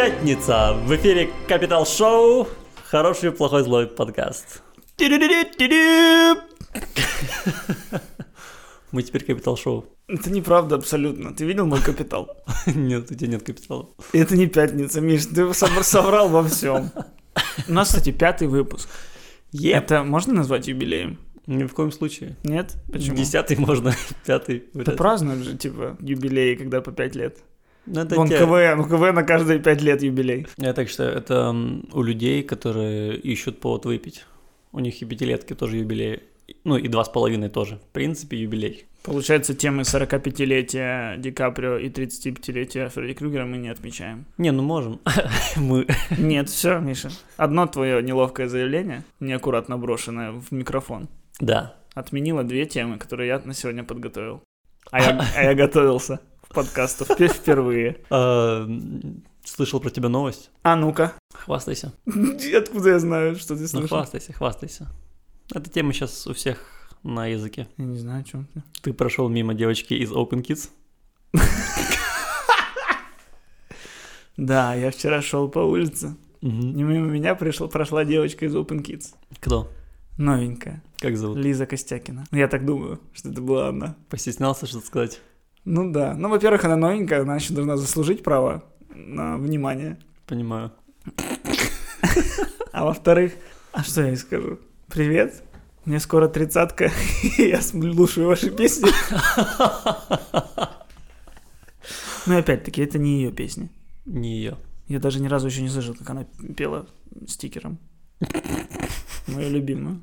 Пятница! В эфире Капитал Шоу. Хороший, плохой, злой подкаст. Мы теперь Капитал Шоу. Это неправда абсолютно. Ты видел мой капитал? Нет, у тебя нет капитала. Это не пятница, Миш, ты сов- соврал во всем. У нас, кстати, пятый выпуск. Это можно назвать юбилеем? Ни в коем случае. Нет? Почему? Десятый можно, пятый. Ли. празднуют же, типа, юбилеи, когда по пять лет. Ну, это Вон те- КВН, у КВН на каждые пять лет юбилей. Я так считаю, это у людей, которые ищут повод выпить. У них и пятилетки тоже юбилей. Ну, и два с половиной тоже. В принципе, юбилей. Получается, темы 45-летия Ди Каприо и 35-летия Фредди Крюгера мы не отмечаем. Не, ну можем. Мы. Нет, все, Миша. Одно твое неловкое заявление, неаккуратно брошенное в микрофон, Да. отменило две темы, которые я на сегодня подготовил. А я, а я готовился в подкасту впе- впервые. А, Слышал про тебя новость? А ну-ка. Хвастайся. Откуда я знаю, что ты Ну, слышал? хвастайся, хвастайся. Эта тема сейчас у всех на языке. Я не знаю, о чем ты. Ты прошел мимо девочки из Open Kids? Да, я вчера шел по улице. И мимо меня пришла, прошла девочка из Open Kids. Кто? Новенькая. Как зовут? Лиза Костякина. Я так думаю, что это была она. Постеснялся что-то сказать? Ну да. Ну, во-первых, она новенькая, она еще должна заслужить право на внимание. Понимаю. А во-вторых, а что я ей скажу? Привет, мне скоро тридцатка, и я слушаю ваши песни. Ну и опять-таки, это не ее песни. Не ее. Я даже ни разу еще не слышал, как она пела стикером. Мою любимую.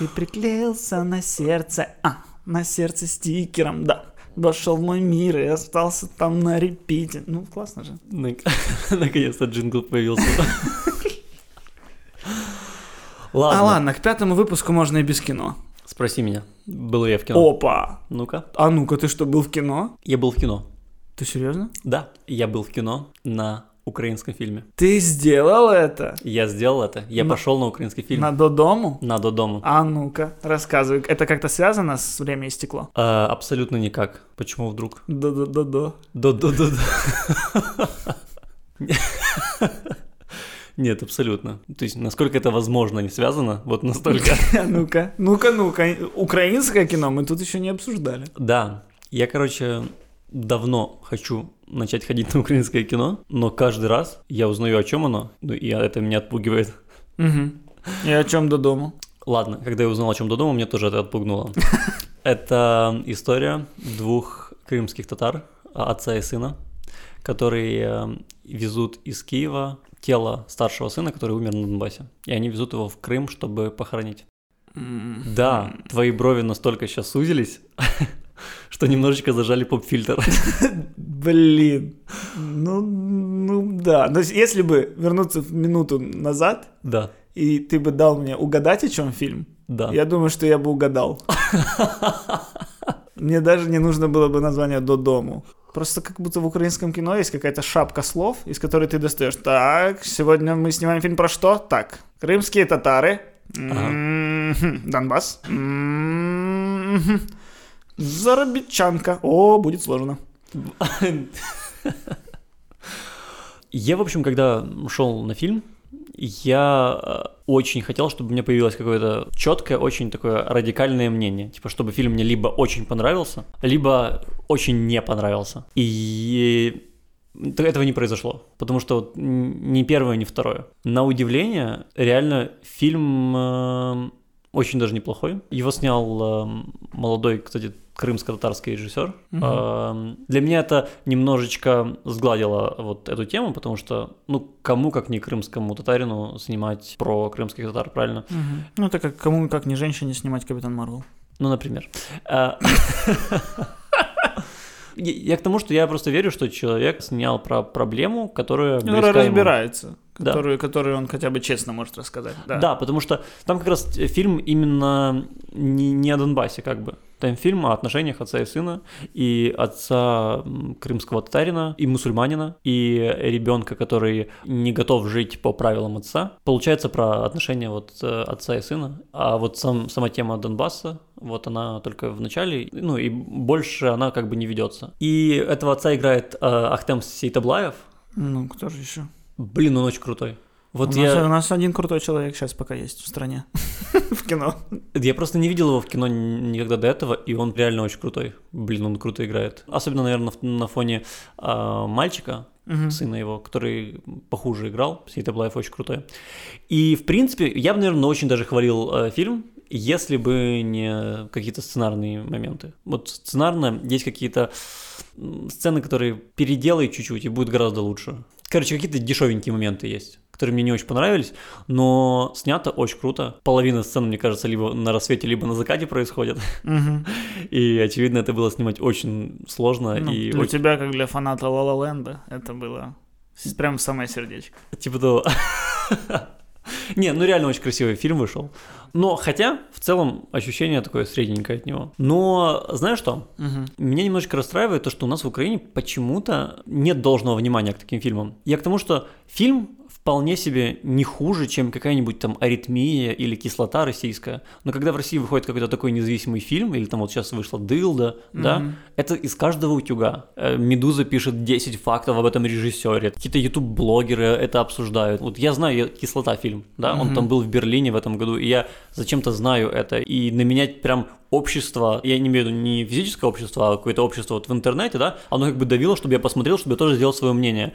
Ты приклеился на сердце, а, на сердце стикером, да. Вошел в мой мир и остался там на репите. Ну, классно же. Наконец-то джингл появился. А Ладно, ладно, к пятому выпуску можно и без кино. спроси меня. Был ли я в кино? Опа! Ну-ка. А ну-ка, ты что, был в кино? Я был в кино. Ты серьезно? Да, я был в кино на украинском фильме. Ты сделал это? Я сделал это. Я На- пошел на украинский фильм. На додому? На Додому. А ну-ка, рассказывай. Это как-то связано с «Время и стекло»? А, абсолютно никак. Почему вдруг? Да-да-да-да. Да-да-да-да. Нет, абсолютно. То есть, насколько это возможно, не связано, вот настолько. А ну-ка, ну-ка, ну-ка. Украинское кино мы тут еще не обсуждали. Да, я, короче, давно хочу начать ходить на украинское кино, но каждый раз я узнаю, о чем оно, ну и это меня отпугивает. Угу. И о чем додому? Ладно, когда я узнал, о чем до дома, мне тоже это отпугнуло. Это история двух крымских татар, а, отца и сына, которые э, везут из Киева тело старшего сына, который умер на Донбассе. И они везут его в Крым, чтобы похоронить. Да, твои брови настолько сейчас сузились, что немножечко зажали поп-фильтр. Блин. Ну, ну да. Но если бы вернуться в минуту назад, Да, и ты бы дал мне угадать, о чем фильм, да. я думаю, что я бы угадал. Мне даже не нужно было бы название до дому. Просто как будто в украинском кино есть какая-то шапка слов, из которой ты достаешь. Так, сегодня мы снимаем фильм про что? Так, крымские татары. Мгм. Донбасс. Мгм. Заробитчанка. О, будет сложно. Я, в общем, когда шел на фильм, я э, очень хотел, чтобы у меня появилось какое-то четкое, очень такое радикальное мнение. Типа, чтобы фильм мне либо очень понравился, либо очень не понравился. И этого не произошло, потому что вот ни первое, ни второе. На удивление, реально фильм э, очень даже неплохой. Его снял э, молодой, кстати, крымско-татарский режиссер. Эм, Для меня это немножечко сгладило вот эту тему, потому что, ну, кому, как не крымскому татарину, снимать про крымских татар, правильно? Ну, это как кому как не женщине снимать Капитан Марвел. Ну, например. А, Я к тому, что я просто верю, что человек снял про проблему, которая Ну, близка ему. Разбирается. Да. которую, которую он хотя бы честно может рассказать. Да. Да, потому что там как раз фильм именно не, не о Донбассе, как бы. Там фильм о отношениях отца и сына, и отца крымского татарина, и мусульманина, и ребенка, который не готов жить по правилам отца. Получается про отношения вот э, отца и сына. А вот сам, сама тема Донбасса, вот она только в начале, ну и больше она как бы не ведется. И этого отца играет э, Ахтем Сейтаблаев. Ну, кто же еще? Блин, он очень крутой. Вот у, нас, я... у нас один крутой человек сейчас пока есть в стране. в кино. Я просто не видел его в кино никогда до этого, и он реально очень крутой. Блин, он круто играет. Особенно, наверное, на фоне а, мальчика, Мгм. сына его, который похуже играл. Сейтаблаев очень крутой. И, в принципе, я бы, наверное, очень даже хвалил э, фильм, если бы не какие-то сценарные моменты. Вот сценарно есть какие-то сцены, которые переделай чуть-чуть, и будет гораздо лучше. Короче, какие-то дешевенькие моменты есть, которые мне не очень понравились, но снято очень круто. Половина сцен, мне кажется, либо на рассвете, либо на закате происходит. Мгм. И, очевидно, это было снимать очень сложно Ну, и для очень- тебя, как для фаната Ла Ла Ленда, это было прям самое сердечко. Типа того. Не, ну реально очень красивый фильм вышел. Но хотя, в целом, ощущение такое средненькое от него. Но знаешь что? Мгм. Меня немножечко расстраивает то, что у нас в Украине почему-то нет должного внимания к таким фильмам. Я к тому, что фильм вполне себе не хуже, чем какая-нибудь там аритмия или кислота российская. Но когда в России выходит какой-то такой независимый фильм, или там вот сейчас вышла Дылда, да, Мгм. это из каждого утюга. Э, Медуза пишет 10 фактов об этом режиссере. Какие-то YouTube-блогеры это обсуждают. Вот я знаю я- «Кислота» фильм, да, он Мгм. там был в Берлине в этом году, и я зачем-то знаю это. И на меня прям общество, я не имею в виду не физическое общество, а какое-то общество вот в интернете, да, оно как бы давило, чтобы я посмотрел, чтобы я тоже сделал свое мнение.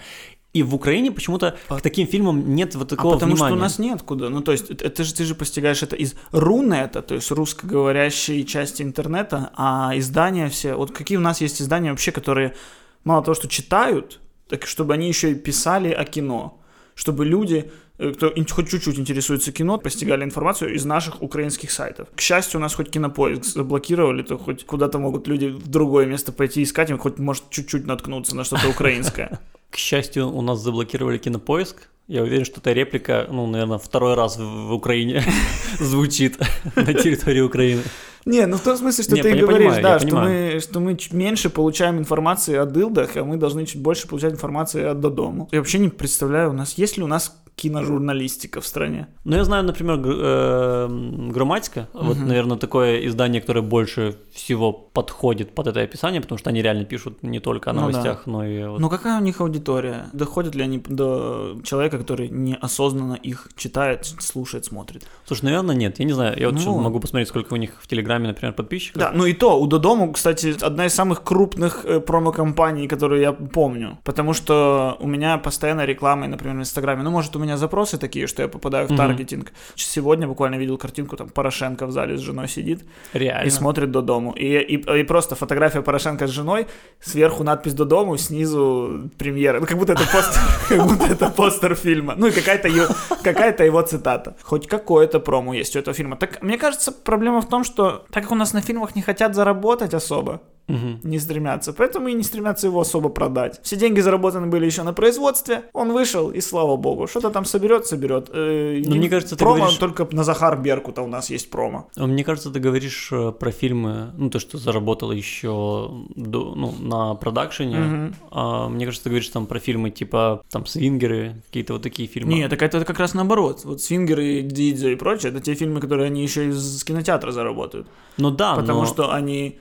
И в Украине почему-то к таким фильмам нет вот А такого потому внимания. что у нас нет куда. Ну, то есть, это, же ты же постигаешь это из рунета, то есть русскоговорящей части интернета, а издания все. Вот какие у нас есть издания вообще, которые мало того, что читают, так чтобы они еще и писали о кино. Чтобы люди, кто ин- хоть чуть-чуть интересуется кино, постигали информацию из наших украинских сайтов. К счастью, у нас хоть кинопоиск заблокировали, то хоть куда-то могут люди в другое место пойти искать, им хоть может чуть-чуть наткнуться на что-то украинское. К счастью, у нас заблокировали кинопоиск. Я уверен, что эта реплика, ну, наверное, второй раз в, Украине звучит на территории Украины. Не, ну в том смысле, что Не, ты я говоришь, понимаю, да, что понимаю. мы, что мы чуть меньше получаем информации о дылдах, а мы должны чуть больше получать информации о додому. Я вообще не представляю, у нас есть ли у нас киножурналистика в стране? Ну, я знаю, например, гр- э, Грамматика. Вот, Мгм. наверное, такое издание, которое больше всего подходит под это описание, потому что они реально пишут не только о Ну да. новостях, но и вот... Ну какая у них аудитория? Доходят ли они до человека, который неосознанно их читает, слушает, смотрит? Слушай, наверное, нет. Я не знаю. Я вот Ну. могу посмотреть, сколько у них в Телеграме, например, подписчиков. Да, ну и то, у Додому, кстати, одна из самых крупных э, промо-компаний, которые я помню. Потому что у меня постоянно реклама, например, в Инстаграме. Ну, может, у меня запросы такие, что я попадаю в Мгм. таргетинг. Сегодня буквально видел картинку, там Порошенко в зале с женой сидит Реально. и смотрит Додому. И, и, и просто фотография Порошенко с женой, сверху надпись Додому, снизу премьера. Ну, как будто это постер, как будто это постер фильма. Ну, и какая-то его, какая-то его цитата. Хоть какое-то промо есть у этого фильма. Так, мне кажется, проблема в том, что так как у нас на фильмах не хотят заработать особо, Мгм. не стремятся, поэтому и не стремятся его особо продать. Все деньги заработаны были еще на производстве, он вышел, и слава богу, что-то там соберет, соберет. Э, Ну, и мне кажется, ты промо говоришь- только на Захар Беркута у нас есть промо. А Мне кажется, ты говоришь э, про фильмы, ну, то, что заработало еще до, ну, на продакшене. Мгм. А, мне кажется, ты говоришь там про фильмы типа там «Свингеры», какие-то вот такие фильмы. Нет, так это как раз наоборот. Вот «Свингеры», «Дидзё» и прочее, это те фильмы, которые они еще из кинотеатра заработают. Ну да, потому но... что они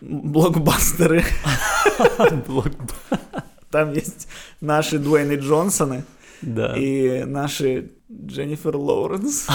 блокбастеры. Блок- Там есть наши Дуэйны Джонсоны Да. и наши Дженнифер Лоуренс.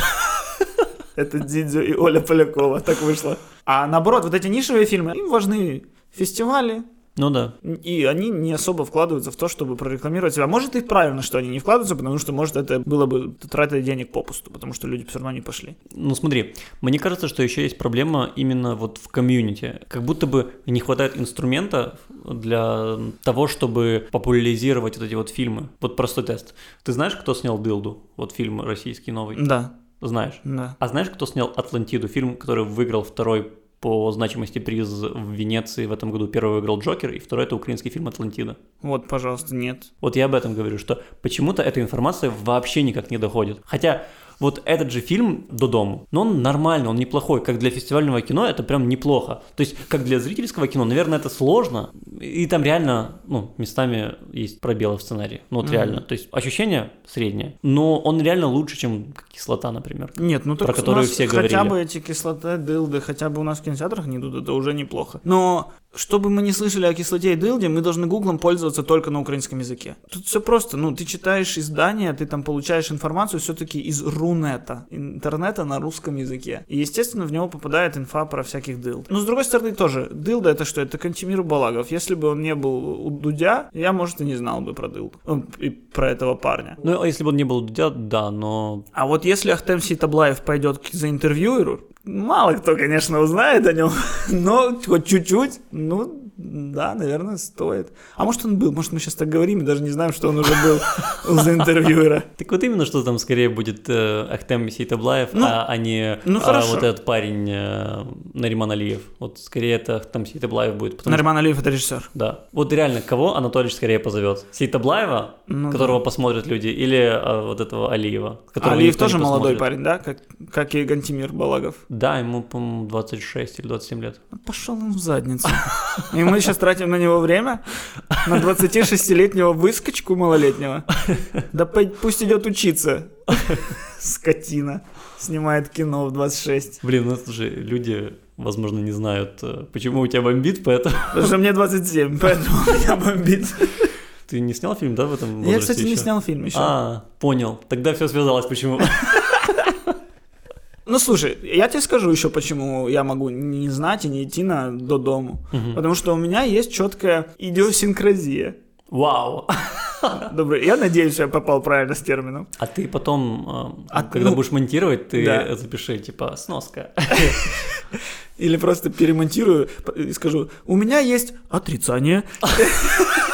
Это Дидзё и Оля Полякова. Так вышло. А наоборот, вот эти нишевые фильмы, им важны фестивали, Ну да. и они не особо вкладываются в то, чтобы прорекламировать себя. Может, и правильно, что они не вкладываются, потому что, может, это было бы трата денег попусту, потому что люди все равно не пошли. Ну смотри, мне кажется, что еще есть проблема именно вот в комьюнити. Как будто бы не хватает инструмента для того, чтобы популяризировать вот эти вот фильмы. Вот простой тест. Ты знаешь, кто снял «Дылду»? Вот фильм российский новый. Да, Знаешь. да. А знаешь, кто снял «Атлантиду»? Фильм, который выиграл второй по значимости приз в Венеции в этом году. Первый выиграл Джокер, и второй это украинский фильм «Атлантида». Вот, пожалуйста, нет. Вот я об этом говорю, что почему-то эта информация вообще никак не доходит. Хотя вот этот же фильм «До дому», но он нормальный, он неплохой. Как для фестивального кино это прям неплохо. То есть, как для зрительского кино, наверное, это сложно. И там реально, ну, местами есть пробелы в сценарии. Ну, вот Мгм. реально. То есть, ощущение среднее. Но он реально лучше, чем «Кислота», например. Нет, ну Про которую все хотя говорили. бы эти кислоты, дылды, хотя бы у нас в кинотеатрах не идут, это уже неплохо. Но чтобы мы не слышали о кислоте и дылде, мы должны гуглом пользоваться только на украинском языке. Тут все просто, ну, ты читаешь издание, ты там получаешь информацию все-таки из рунета, интернета на русском языке. И, естественно, в него попадает инфа про всяких дылд. Но, с другой стороны, тоже, дылда это что? Это Кантемир Балагов. Если бы он не был Дудя, я, может, и не знал бы про дылду. Ну, И про этого парня. Ну, а если бы он не был Дудя, да, но... А вот если Ахтем Ситаблаев пойдет к заинтервьюеру, мало кто, конечно, узнает о нем, но хоть чуть-чуть, ну, да, наверное, стоит. А может он был, может мы сейчас так говорим и даже не знаем, что он уже был у заинтервьюера. Так вот именно, что там скорее будет э, Ахтем Сейтаблаев, Ну, а, а не ну, а, вот этот парень э, Нариман Алиев. Вот скорее это Ахтем Сейтаблаев будет. Нариман Алиев это режиссер. Да. Вот реально, кого Анатольевич скорее позовет? Сейтаблаева, Ну которого посмотрят люди, или а, вот этого Алиева? Алиев тоже молодой парень, да? Как, и Гантимир Балагов. Да, ему, по-моему, 26 или 27 лет. Пошел он в задницу. мы сейчас тратим на него время, на 26-летнего выскочку малолетнего. Да пусть идет учиться. Скотина. Снимает кино в 26. Блин, ну слушай, люди, возможно, не знают, э, почему у тебя бомбит, поэтому... Потому что мне 27, поэтому меня бомбит. Ты не снял фильм, да, в этом Я, возрасте кстати, не еще? снял фильм еще. А, понял. Тогда все связалось, почему. Ну, слушай, я тебе скажу еще, почему я могу не знать и не идти на до дому. Потому что у меня есть четкая идиосинкразия. Вау. Добрый, я надеюсь, что я попал правильно с термином. А ты потом, э, А, когда ну, будешь монтировать, ты да. запиши, типа, сноска. Или просто перемонтирую и скажу, у меня есть отрицание.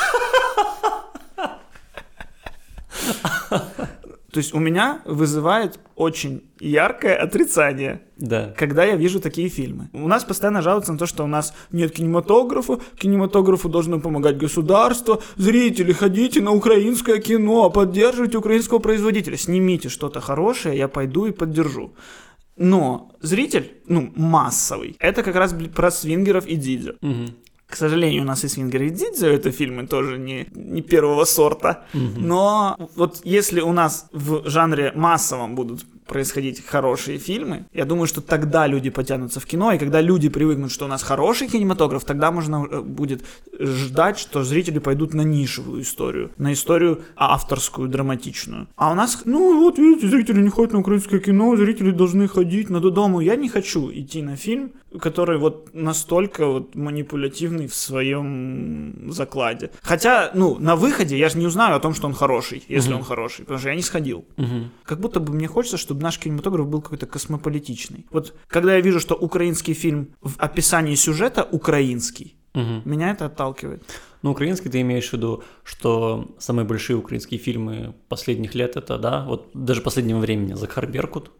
То есть у меня вызывает очень яркое отрицание, Да. когда я вижу такие фильмы. У нас постоянно жалуются на то, что у нас нет кинематографа, кинематографу должно помогать государство, зрители, ходите на украинское кино, поддерживайте украинского производителя, снимите что-то хорошее, я пойду и поддержу. Но зритель, ну, массовый, это как раз про свингеров и дидзё. Мгм. К сожалению, у нас и свингеры и дидзё это фильмы тоже не, не первого сорта. Но вот если у нас в жанре массовом будут происходить хорошие фильмы, я думаю, что тогда люди потянутся в кино, и когда люди привыкнут, что у нас хороший кинематограф, тогда можно э, будет ждать, что зрители пойдут на нишевую историю, на историю авторскую, драматичную. А у нас, ну вот видите, зрители не ходят на украинское кино, зрители должны ходить на додому. Я не хочу идти на фильм, который вот настолько вот манипулятивный в своем закладе. Хотя, ну, на выходе я же не узнаю о том, что он хороший, если он хороший, потому что я не сходил. Мгм. Как будто бы мне хочется, чтобы наш кинематограф был какой-то космополитичный. Вот когда я вижу, что украинский фильм в описании сюжета украинский, Мгм. меня это отталкивает. Ну, украинский ты имеешь в виду, что самые большие украинские фильмы последних лет это, да, вот даже последнего времени, Захар Беркут.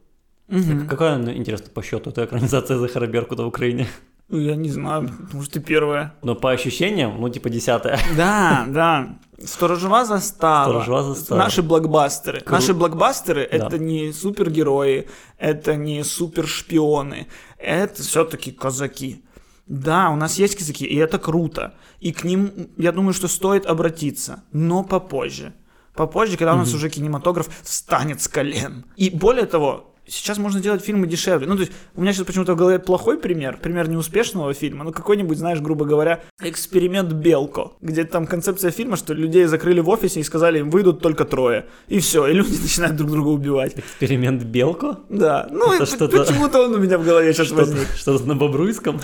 Мгм. Какая, интересно, по счету эта экранизация Захара Беркута в Украине? Ну, Я не знаю, может, ты первая. Но по ощущениям, ну, типа десятая. Да, да. Сторожева застава. Сторожева застава. Наши блокбастеры. Кру- Наши блокбастеры Да. это не супергерои, это не супершпионы, это все-таки казаки. Да, у нас есть казаки, и это круто. И к ним, я думаю, что стоит обратиться, но попозже. Попозже, когда у нас уже кинематограф встанет с колен. И более того, сейчас можно делать фильмы дешевле. Ну, то есть, у меня сейчас почему-то в голове плохой пример, пример неуспешного фильма, ну, какой-нибудь, знаешь, грубо говоря, эксперимент Белко, где там концепция фильма, что людей закрыли в офисе и сказали, им выйдут только трое. И все, и люди начинают друг друга убивать. Эксперимент Белко? Да, ну, Это и что-то- почему-то он у меня в голове сейчас Что-то, возник. что-то на Бобруйском?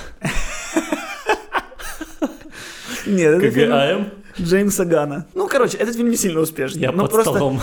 Нет, это фильм КГАМ? Джеймса Гана. Ну, короче, этот фильм не сильно успешный. Я но под просто столом.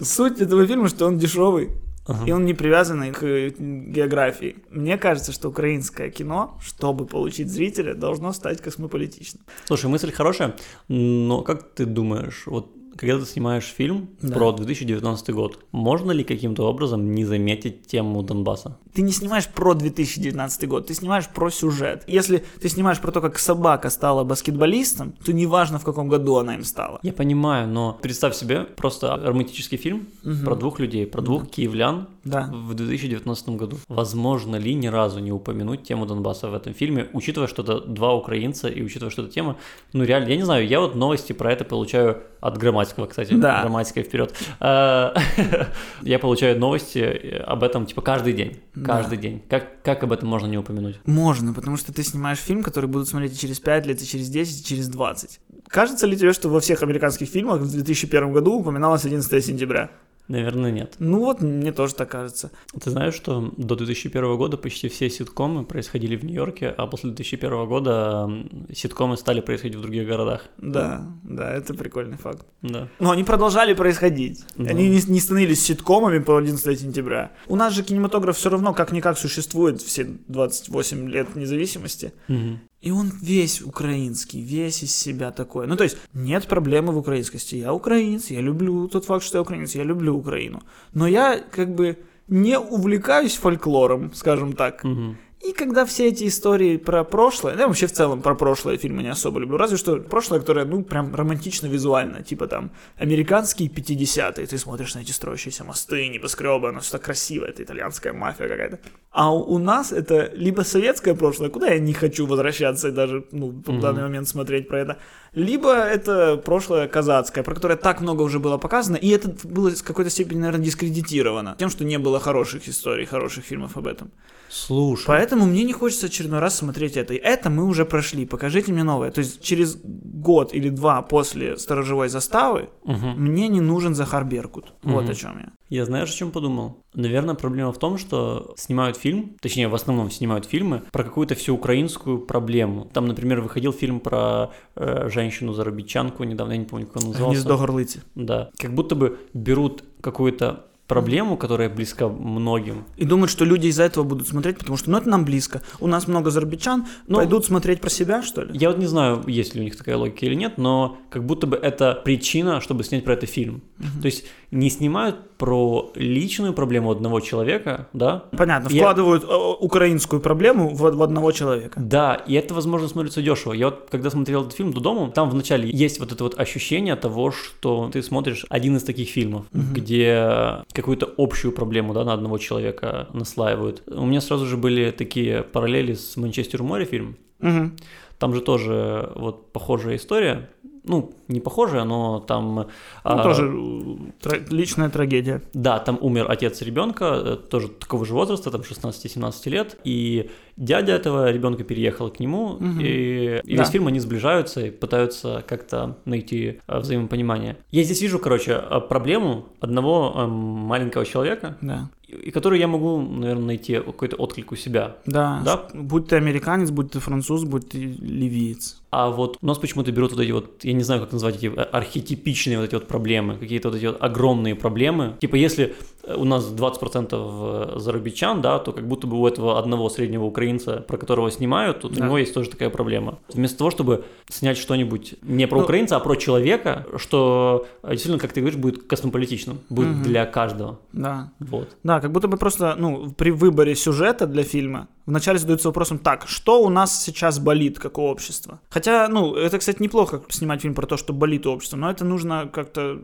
Суть этого фильма, что он дешевый. Ага. И он не привязанный к географии. Мне кажется, что украинское кино, чтобы получить зрителя, должно стать космополитичным. Слушай, мысль хорошая, но как ты думаешь, вот когда ты снимаешь фильм Да. про 2019 год, можно ли каким-то образом не заметить тему Донбасса? Ты не снимаешь про 2019 год, ты снимаешь про сюжет. Если ты снимаешь про то, как собака стала баскетболистом, то неважно, в каком году она им стала. Я понимаю, но представь себе просто романтический фильм про двух людей, про двух киевлян Да. в 2019 году. Возможно ли ни разу не упомянуть тему Донбасса в этом фильме, учитывая, что это два украинца и учитывая, что эта тема, ну реально, я не знаю, я вот новости про это получаю от Громадского, кстати, Да. Громадская вперед. А, Я получаю новости об этом типа каждый день, Да. каждый день. Как как об этом можно не упомянуть? Можно, потому что ты снимаешь фильм, который будут смотреть и через 5 лет, и через 10, и через 20. Кажется ли тебе, что во всех американских фильмах в 2001 году упоминалось 11 сентября? Наверное, нет. Ну вот, мне тоже так кажется. Ты знаешь, что до 2001 года почти все ситкомы происходили в Нью-Йорке, а после 2001 года ситкомы стали происходить в других городах. Да, да, это прикольный факт. Да. Но они продолжали происходить. Да. Они не, не становились ситкомами по 11 сентября. У нас же кинематограф все равно как-никак существует все 28 лет независимости. Мгм. И он весь украинский, весь из себя такой. Ну, то есть, нет проблемы в украинскости. Я украинец, я люблю тот факт, что я украинец, я люблю Украину. Но я, как бы, не увлекаюсь фольклором, скажем так. Мгм. И когда все эти истории про прошлое, да, я вообще в целом про прошлое фильмы не особо люблю, разве что прошлое, которое, ну, прям романтично визуально, типа там американские 50-е, ты смотришь на эти строящиеся мосты, небоскребы, оно все так красиво, это итальянская мафия какая-то. А у, нас это либо советское прошлое, куда я не хочу возвращаться и даже, ну, в данный момент смотреть про это, либо это прошлое казацкое, про которое так много уже было показано, и это было в какой-то степени, наверное, дискредитировано тем, что не было хороших историй, хороших фильмов об этом. Слушай, Поэтому мне не хочется очередной раз смотреть это. И это мы уже прошли. Покажите мне новое. То есть через год или два после сторожевой заставы Мгм. мне не нужен Захар Беркут. Вот Мгм. о чем я. Я знаешь, о чем подумал? Наверное, проблема в том, что снимают фильм, точнее, в основном снимают фильмы про какую-то всеукраинскую проблему. Там, например, выходил фильм про э, женщину-зарубичанку недавно, я не помню, как он назывался. Гнездо горлицы. Да. Как будто бы берут какую-то проблему, которая близка многим, И думают, что люди из-за этого будут смотреть, потому что ну это нам близко. У нас много зарубичан. Ну, Пойдут смотреть про себя, что ли? Я вот не знаю, есть ли у них такая логика или нет, но как будто бы это причина, чтобы снять про это фильм. То есть не снимают про личную проблему одного человека, да? Понятно. Я- Вкладывают э, украинскую проблему в, в одного человека. Да, и это, возможно, смотрится дешево. Я вот, когда смотрел этот фильм до дома, там вначале есть вот это вот ощущение того, что ты смотришь один из таких фильмов, где какую-то общую проблему, да, на одного человека наслаивают. У меня сразу же были такие параллели с Манчестер море фильм. Мгм. Там же тоже вот похожая история. Ну, не похожая, но там... Ну, а, тоже э, тра- личная трагедия. Да, там умер отец ребенка, э, тоже такого же возраста, там 16-17 лет, и дядя этого ребенка переехал к нему, Мгм. и, и Да. весь фильм они сближаются и пытаются как-то найти э, взаимопонимание. Я здесь вижу, короче, э, проблему одного э, маленького человека, Да. и, которую я могу, наверное, найти какой-то отклик у себя. Да. Да. Будь ты американец, будь ты француз, будь ты ливиец. А вот у нас почему-то берут вот эти вот, я не знаю, как назвать эти архетипичные вот эти вот проблемы, какие-то вот эти вот огромные проблемы. Типа, если у нас 20% э, зарубичан, да, то как будто бы у этого одного среднего украинца, про которого снимают, тут у Да. него есть тоже такая проблема. Вместо того, чтобы снять что-нибудь не про Ну- украинца, а про человека, что э, действительно, как ты говоришь, будет космополитичным, будет Мгм. для каждого. Да. Вот. Да, как будто бы просто, ну, при выборе сюжета для фильма вначале задаются вопросом, так, что у нас сейчас болит, как у общества? Хотя, ну, это, кстати, неплохо снимать фильм про то, что болит у общества, но это нужно как-то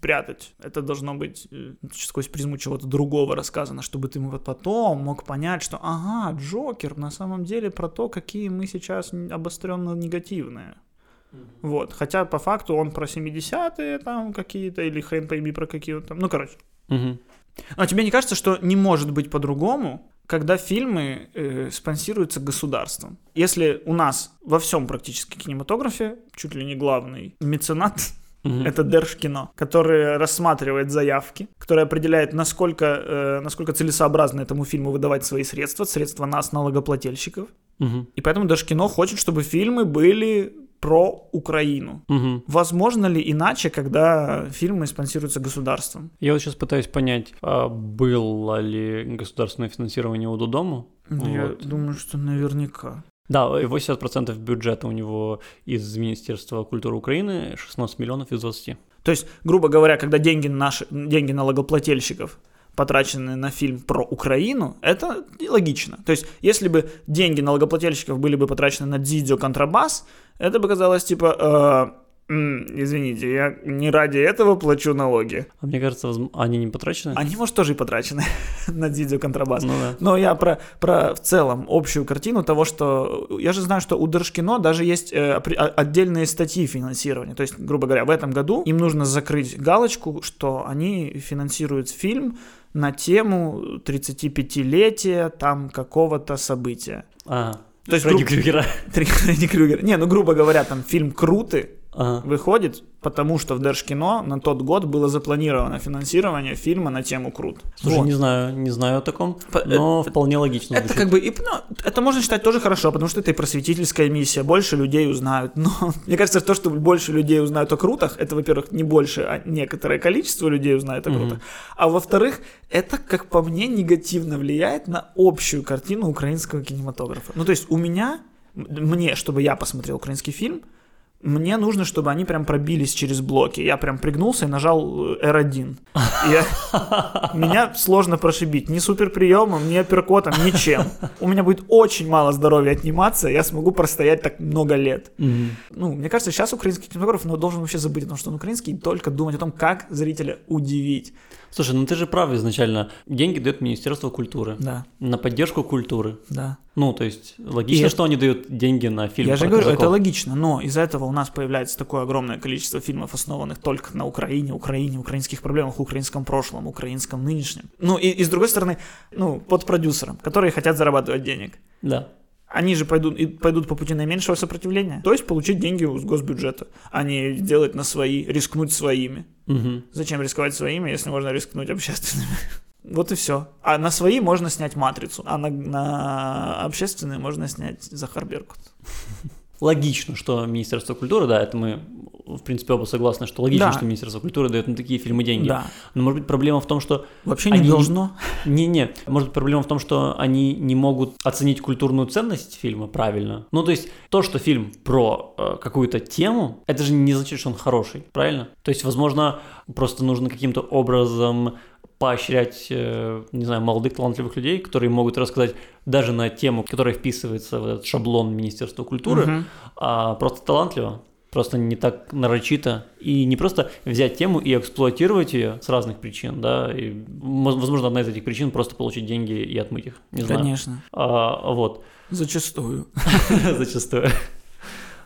прятать. Это должно быть э, сквозь призму чего-то другого рассказано, чтобы ты вот потом мог понять, что, ага, Джокер на самом деле про то, какие мы сейчас обостренно негативные. Вот, хотя по факту он про 70-е там какие-то, или хрен пойми про какие-то там, ну, короче. Мгм. А тебе не кажется, что не может быть по-другому, когда фильмы э, спонсируются государством? Если у нас во всем практически кинематографе чуть ли не главный меценат Мгм. это Держкино, который рассматривает заявки, который определяет, насколько, э, насколько целесообразно этому фильму выдавать свои средства, средства нас, налогоплательщиков. Мгм. И поэтому Держкино хочет, чтобы фильмы были про Украину. Мгм. Возможно ли иначе, когда фильмы спонсируются государством? Я вот сейчас пытаюсь понять, а было ли государственное финансирование у Додому? Ну, Я Вот. думаю, что наверняка. Да, и 80% бюджета у него из Министерства культуры Украины, 16 миллионов из 20. То есть, грубо говоря, когда деньги, наши, деньги налогоплательщиков потрачены на фильм про Украину, это логично. То есть, если бы деньги налогоплательщиков были бы потрачены на Дзидзё контрабас, это бы казалось типа, э, извините, я не ради этого плачу налоги. А мне кажется, они не потрачены? Они, может, тоже и потрачены на Дидио контрабас. Ну, да. Но я про, про в целом общую картину того, что... Я же знаю, что у Держкино даже есть э, отдельные статьи финансирования. То есть, грубо говоря, в этом году им нужно закрыть галочку, что они финансируют фильм на тему 35-летия там какого-то события. А, то есть Фредди гру... Крюгера. Фредди Крюгер. Не, ну, грубо говоря, там фильм «Круты», ага. выходит, потому что в Держкино на тот год было запланировано финансирование фильма на тему Крут. Слушай, вот. не знаю, не знаю о таком, но это, вполне логично. Это звучит. как бы, и, ну, это можно считать тоже хорошо, потому что это и просветительская миссия, больше людей узнают. Но мне кажется, то, что больше людей узнают о Крутах, это, во-первых, не больше, а некоторое количество людей узнает о Крутах. Mm-hmm. А во-вторых, это, как по мне, негативно влияет на общую картину украинского кинематографа. Ну, то есть у меня, мне, чтобы я посмотрел украинский фильм, мне нужно, чтобы они прям пробились через блоки. Я прям пригнулся и нажал э, R1. Я... Меня сложно прошибить ни суперприемом, ни апперкотом, ничем. У меня будет очень мало здоровья отниматься, я смогу простоять так много лет. Mm-hmm. Ну, мне кажется, сейчас украинский кинематограф ну, должен вообще забыть о том, что он украинский, и только думать о том, как зрителя удивить. Слушай, ну ты же прав изначально. Деньги дает Министерство культуры. Да. На поддержку культуры. Да. Ну, то есть логично, и что они дают деньги на фильм. Я же говорю, казаков. это логично, но из-за этого у нас появляется такое огромное количество фильмов, основанных только на Украине, Украине, украинских проблемах, украинском прошлом, украинском нынешнем. Ну, и, и с другой стороны, ну, под продюсером, которые хотят зарабатывать денег. Да они же пойдут, и пойдут по пути наименьшего сопротивления. То есть получить деньги с госбюджета, а не делать на свои, рискнуть своими. Угу. Зачем рисковать своими, если можно рискнуть общественными? Вот и все. А на свои можно снять матрицу, а на, на общественные можно снять Захар Беркут. Логично, что Министерство культуры, да, это мы в принципе, оба согласны, что логично, да. что Министерство культуры дает на такие фильмы деньги. Да. Но может быть проблема в том, что... Вообще не должно. Не-не, может быть проблема в том, что они не могут оценить культурную ценность фильма правильно. Ну, то есть то, что фильм про э, какую-то тему, это же не значит, что он хороший, правильно? То есть, возможно, просто нужно каким-то образом поощрять, э, не знаю, молодых талантливых людей, которые могут рассказать даже на тему, которая вписывается в этот шаблон Министерства культуры, угу. а просто талантливо просто не так нарочито, и не просто взять тему и эксплуатировать ее с разных причин, да, и, возможно, одна из этих причин просто получить деньги и отмыть их, не знаю. Конечно. А, вот. Зачастую. Зачастую.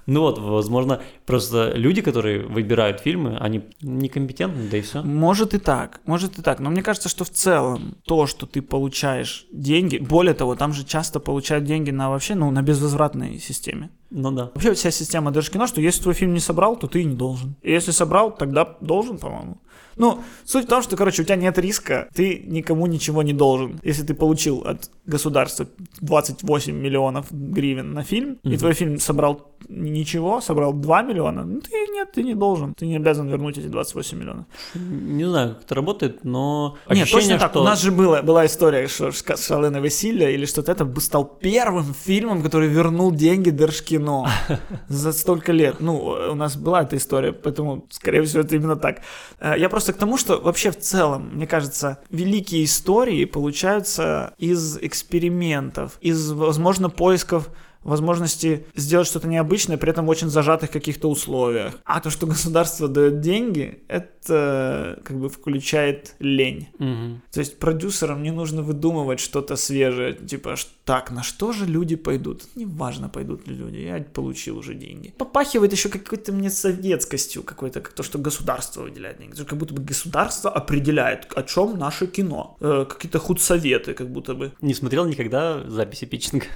Ну вот, возможно, просто люди, которые выбирают фильмы, они некомпетентны, да и все. Может и так, может и так. Но мне кажется, что в целом то, что ты получаешь деньги, более того, там же часто получают деньги на вообще, ну, на безвозвратной системе. Ну да. Вообще вся система даже кино, что если твой фильм не собрал, то ты и не должен. И если собрал, тогда должен, по-моему. Ну, суть в том, что, короче, у тебя нет риска, ты никому ничего не должен. Если ты получил от государства 28 миллионов гривен на фильм, mm-hmm. и твой фильм собрал ничего, собрал 2 миллиона, ну ты нет, ты не должен. Ты не обязан вернуть эти 28 миллионов. Не знаю, как это работает, но Нет, точно так. Что... У нас же была, была история, что «Шаленое веселье» или что-то это стал первым фильмом, который вернул деньги Держкино за столько лет. Ну, у нас была эта история, поэтому, скорее всего, это именно так. Э, я просто к тому, что вообще в целом, мне кажется, великие истории получаются из экспериментов, из, возможно, поисков возможности сделать что-то необычное, при этом в очень зажатых каких-то условиях. А то, что государство дает деньги, это как бы включает лень. Угу. То есть продюсерам не нужно выдумывать что-то свежее, типа, так, на что же люди пойдут? Неважно, пойдут ли люди, я получил уже деньги. Попахивает еще какой-то мне советскостью, какой-то, как то, что государство выделяет деньги. Как будто бы государство определяет, о чем наше кино. Э, какие-то худсоветы, как будто бы. Не смотрел никогда записи Пичинга?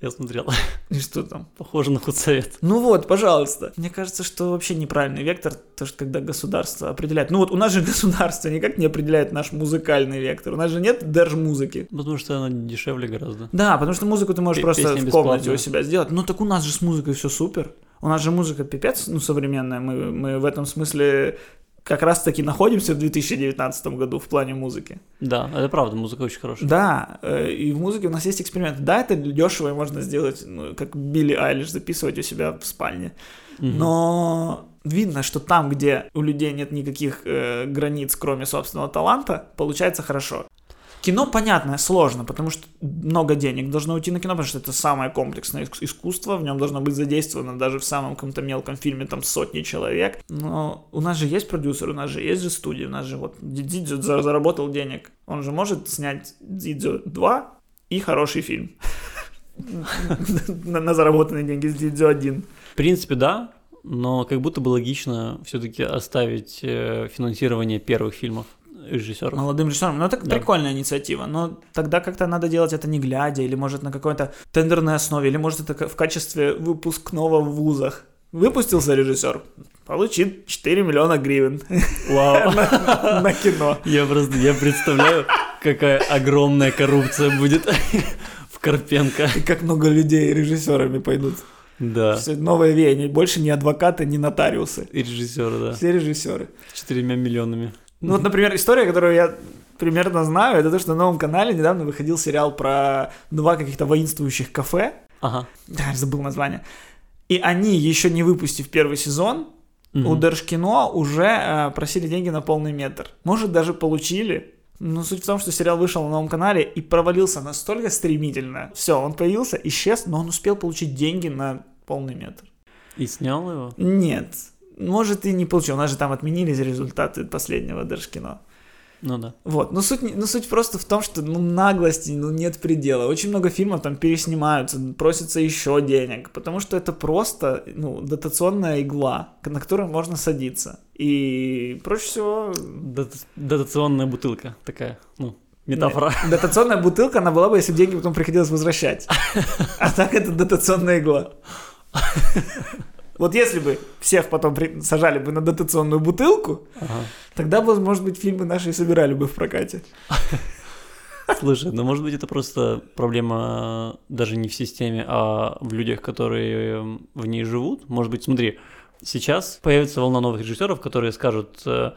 Я смотрел. И что там? Похоже на худсовет. Ну вот, пожалуйста. Мне кажется, что вообще неправильный вектор, то, что когда государство определяет. Ну вот у нас же государство никак не определяет наш музыкальный вектор. У нас же нет держ-музыки. Потому что она дешевле гораздо. Да, потому что музыку ты можешь П- просто в комнате у себя сделать. Ну так у нас же с музыкой все супер. У нас же музыка пипец, ну, современная. Мы, мы в этом смысле как раз-таки находимся в 2019 году в плане музыки. Да, это правда, музыка очень хорошая. Да, э, и в музыке у нас есть эксперимент. Да, это дешево и можно сделать, ну, как Билли Айлиш записывать у себя в спальне. Но видно, что там, где у людей нет никаких э, границ, кроме собственного таланта, получается хорошо. Кино, понятно, сложно, потому что много денег должно уйти на кино, потому что это самое комплексное искусство, в нем должно быть задействовано даже в самом каком-то мелком фильме там сотни человек. Но у нас же есть продюсер, у нас же есть же студия, у нас же вот Дидзо заработал денег. Он же может снять Дидзо 2 и хороший фильм. На заработанные деньги с Дидзо 1. В принципе, да, но как будто бы логично все-таки оставить э, финансирование первых фильмов режиссеров. Молодым режиссером. Ну, это да. прикольная инициатива. Но тогда как-то надо делать это не глядя, или может на какой-то тендерной основе, или может это в качестве выпускного в вузах. Выпустился режиссер, получит 4 миллиона гривен. Вау. на, на кино. Я просто, я представляю, какая огромная коррупция будет в Карпенко. И как много людей режиссерами пойдут. Да. Все новое веяние. Больше ни адвокаты, ни нотариусы. И режиссеры, да. Все режиссеры. С четырьмя миллионами. Ну вот, например, история, которую я примерно знаю, это то, что на новом канале недавно выходил сериал про два каких-то воинствующих кафе. Ага. Да, забыл название. И они, еще не выпустив первый сезон, угу. у Держкино уже э, просили деньги на полный метр. Может, даже получили. Но суть в том, что сериал вышел на новом канале и провалился настолько стремительно. Все, он появился, исчез, но он успел получить деньги на полный метр. И снял его? Нет. Может, и не получил. У нас же там отменились результаты последнего Держкино. Ну да. Вот. Но суть, но суть просто в том, что ну, наглости ну, нет предела. Очень много фильмов там переснимаются, просится еще денег, потому что это просто ну, дотационная игла, на которую можно садиться. И проще всего... Дотационная бутылка такая, ну, метафора. Нет. Дотационная бутылка, она была бы, если деньги потом приходилось возвращать. А так это дотационная игла. Вот если бы всех потом при... сажали бы на дотационную бутылку, ага. тогда бы, может быть, фильмы наши собирали бы в прокате. Слушай, ну может быть это просто проблема даже не в системе, а в людях, которые в ней живут. Может быть, смотри, сейчас появится волна новых режиссеров, которые скажут э,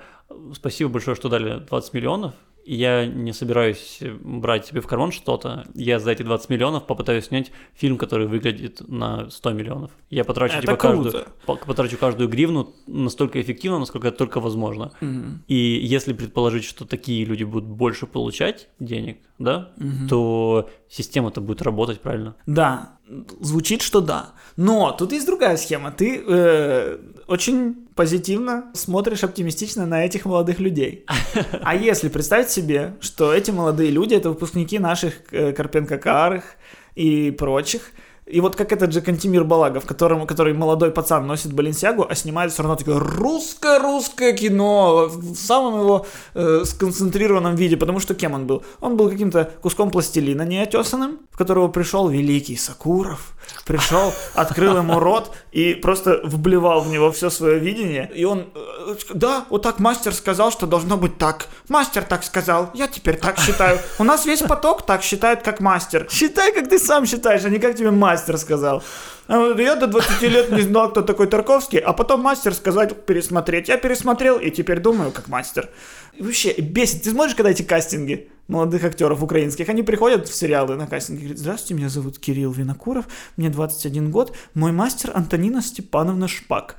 спасибо большое, что дали 20 миллионов, я не собираюсь брать себе в карман что-то. Я за эти 20 миллионов попытаюсь снять фильм, который выглядит на 100 миллионов. Я потрачу, типа, каждую, потрачу каждую гривну настолько эффективно, насколько это только возможно. Угу. И если предположить, что такие люди будут больше получать денег, да, угу. то система-то будет работать правильно. Да, звучит, что да. Но тут есть другая схема. Ты э, очень позитивно смотришь оптимистично на этих молодых людей. А если представить себе, что эти молодые люди это выпускники наших э, Карпенко-Карых и прочих, и вот как этот же Кантимир Балагов, которому, который молодой пацан носит Баленсиагу, а снимает все равно такое русское-русское кино в самом его э, сконцентрированном виде, потому что кем он был? Он был каким-то куском пластилина неотесанным, в которого пришел великий Сакуров, пришел, открыл ему рот и просто вблевал в него все свое видение. И он, э, да, вот так мастер сказал, что должно быть так. Мастер так сказал, я теперь так считаю. У нас весь поток так считает, как мастер. Считай, как ты сам считаешь, а не как тебе мастер сказал. А я до 20 лет не знал, кто такой Тарковский, а потом мастер сказал пересмотреть. Я пересмотрел и теперь думаю, как мастер. И вообще, бесит. Ты смотришь, когда эти кастинги молодых актеров украинских, они приходят в сериалы на кастинг и говорят, здравствуйте, меня зовут Кирилл Винокуров, мне 21 год, мой мастер Антонина Степановна Шпак.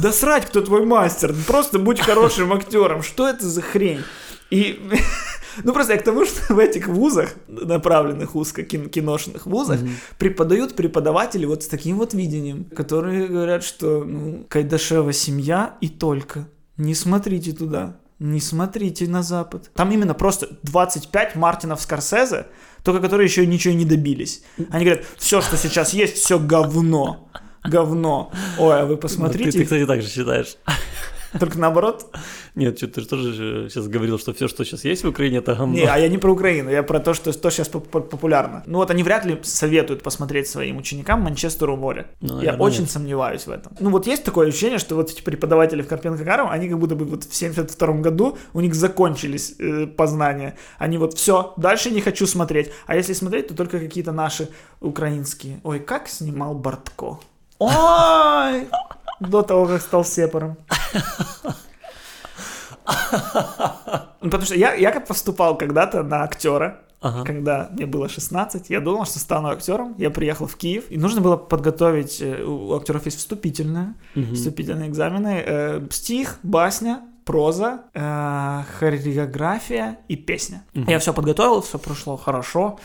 Да срать, кто твой мастер, просто будь хорошим актером, что это за хрень? И, ну просто я к тому, что в этих вузах, направленных узко киношных вузах, mm-hmm. преподают преподаватели вот с таким вот видением, которые говорят, что ну, Кайдашева семья и только. Не смотрите туда не смотрите на Запад. Там именно просто 25 Мартинов Скорсезе, только которые еще ничего не добились. Они говорят, все, что сейчас есть, все говно. Говно. Ой, а вы посмотрите. Ты, ты, кстати, так же считаешь. Только наоборот? Нет, что ты же тоже сейчас говорил, что все, что сейчас есть в Украине, это говно. Не, а я не про Украину, я про то, что, что сейчас популярно. Ну вот они вряд ли советуют посмотреть своим ученикам Манчестеру море. Ну, я очень нет. сомневаюсь в этом. Ну вот есть такое ощущение, что вот эти преподаватели в Карпенко Каров, они как будто бы вот в 72 году у них закончились э, познания. Они вот все, дальше не хочу смотреть. А если смотреть, то только какие-то наши украинские. Ой, как снимал Бортко. Ой! До того, как стал сепаром. Ну, Потому что я, я как поступал когда-то на актера, Ага. когда мне было 16, я думал, что стану актером. Я приехал в Киев, и нужно было подготовить, э, у актеров есть вступительное, Мгм. вступительные экзамены, э, стих, басня, проза, э, хореография и песня. Мгм. Я все подготовил, все прошло хорошо.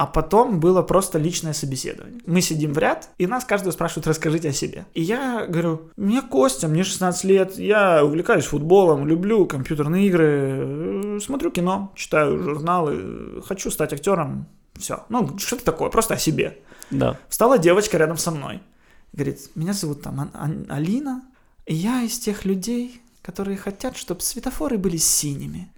А потом было просто личное собеседование. Мы сидим в ряд, и нас каждого спрашивают, расскажите о себе. И я говорю, меня Костя, мне 16 лет, я увлекаюсь футболом, люблю компьютерные игры, э, смотрю кино, читаю журналы, хочу стать актером. Все. Ну, что-то такое, просто о себе. Да. Встала девочка рядом со мной. Говорит, меня зовут там Алина, и я из тех людей, которые хотят, чтобы светофоры были синими.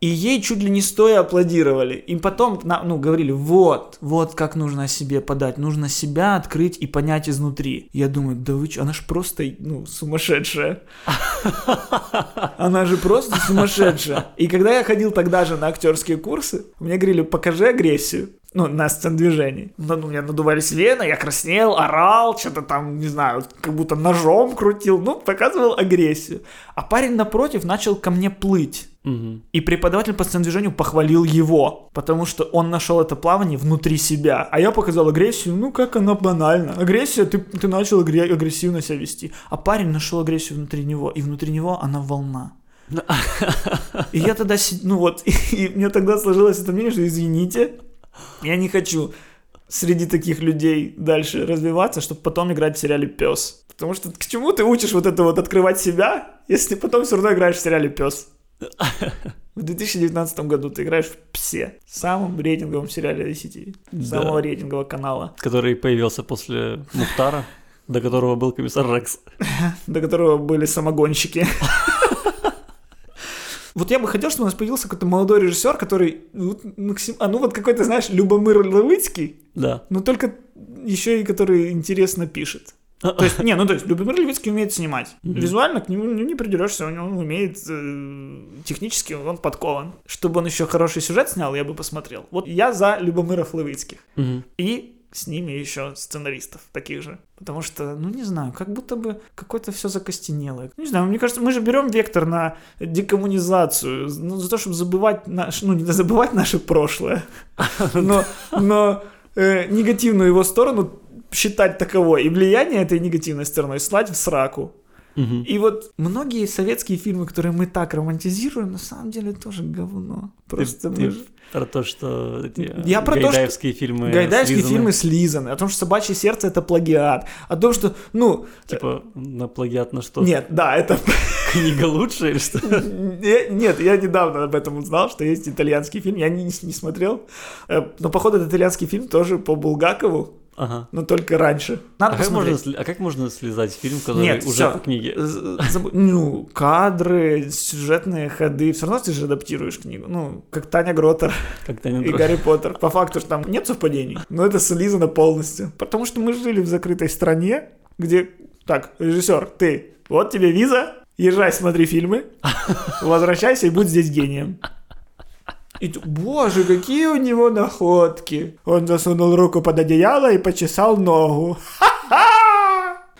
И ей чуть ли не стоя аплодировали. И потом, ну, говорили, вот, вот как нужно о себе подать. Нужно себя открыть и понять изнутри. Я думаю, да вы чё, она ж просто, ну, сумасшедшая. Она же просто сумасшедшая. И когда я ходил тогда же на актерские курсы, мне говорили, покажи агрессию. Ну, на сцен движений. Ну, у меня надувались вены, я краснел, орал, что-то там, не знаю, как будто ножом крутил. Ну, показывал агрессию. А парень напротив начал ко мне плыть. Мгм. И преподаватель по сцен-движению похвалил его, потому что он нашел это плавание внутри себя. А я показал агрессию, ну как она банальна. Агрессия, ты, ты начал агре- агрессивно себя вести. А парень нашел агрессию внутри него, и внутри него она волна. И я тогда, ну вот, и мне тогда сложилось это мнение, что извините, я не хочу среди таких людей дальше развиваться, чтобы потом играть в сериале «Пес». Потому что к чему ты учишь вот это вот открывать себя, если потом все равно играешь в сериале «Пес»? В 2019 году ты играешь в «Псе», самом рейтинговом сериале ICTV, Да. самого рейтингового канала, Который появился после Мухтара, до которого был комиссар Рекс. до которого были самогонщики. Вот я бы хотел, чтобы у нас появился какой-то молодой режиссер, который, вот, максим- а ну вот какой-то, знаешь, Любомир Левицкий, Да. но только еще и который интересно пишет. То есть, не, ну то есть, Любомир Левицкий умеет снимать. Визуально к нему ну, не придерешься, он, он умеет э, технически, он подкован. Чтобы он еще хороший сюжет снял, я бы посмотрел. Вот я за Любомиров Левицких. Мгм. И с ними еще сценаристов таких же. Потому что, ну не знаю, как будто бы какое-то все закостенелое. Не знаю, мне кажется, мы же берем вектор на декоммунизацию, ну, за то, чтобы забывать наш, ну не забывать наше прошлое, но, но э, негативную его сторону считать таковой и влияние этой негативной стороной слать в сраку. Мгм. И вот многие советские фильмы, которые мы так романтизируем, на самом деле тоже говно. Просто Ты- мы ты Про то, что эти Я про то, что гайдаевские фильмы Гайдаевские слизаны, фильмы слизаны, о том, что собачье сердце это плагиат, о том, что, ну, Типа на плагиат на что? нет, да, это Книга лучше или что? Не- Нет, я недавно об этом узнал, что есть итальянский фильм, я не, не смотрел, Э, но походу этот итальянский фильм тоже по Булгакову, Ага. но только раньше. Надо А как, можно, а как можно слезать фильм, который Нет, уже всё. по книге? Заб- Ну, кадры, сюжетные ходы, все равно ты же адаптируешь книгу. Ну, как Таня Гротер Как-то не и Гарри Поттер. По факту, что там нет совпадений, но это слизано полностью. Потому что мы жили в закрытой стране, где, так, режиссер, ты, вот тебе виза, езжай, смотри фильмы, возвращайся и будь здесь гением. И боже, какие у него находки. Он засунул руку под одеяло и почесал ногу.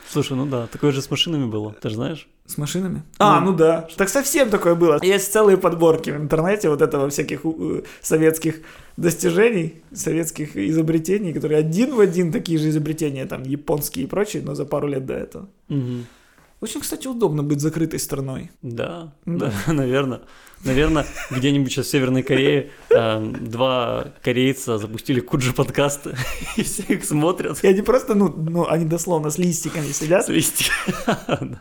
Слушай, ну да, такое же с машинами было, ты же знаешь? С машинами? А, ну да. Так совсем такое было. Есть целые подборки в интернете вот этого всяких э, советских достижений, советских изобретений, которые один в один такие же изобретения, там, японские и прочие, но за пару лет до этого. Мгм. Очень, кстати, удобно быть закрытой страной. Да, Да. да, наверное. Наверное, где-нибудь сейчас в Северной Корее эм, два корейца запустили куджи подкасты, и все их смотрят. И они просто, ну, ну они дословно с листиками сидят. с. Да.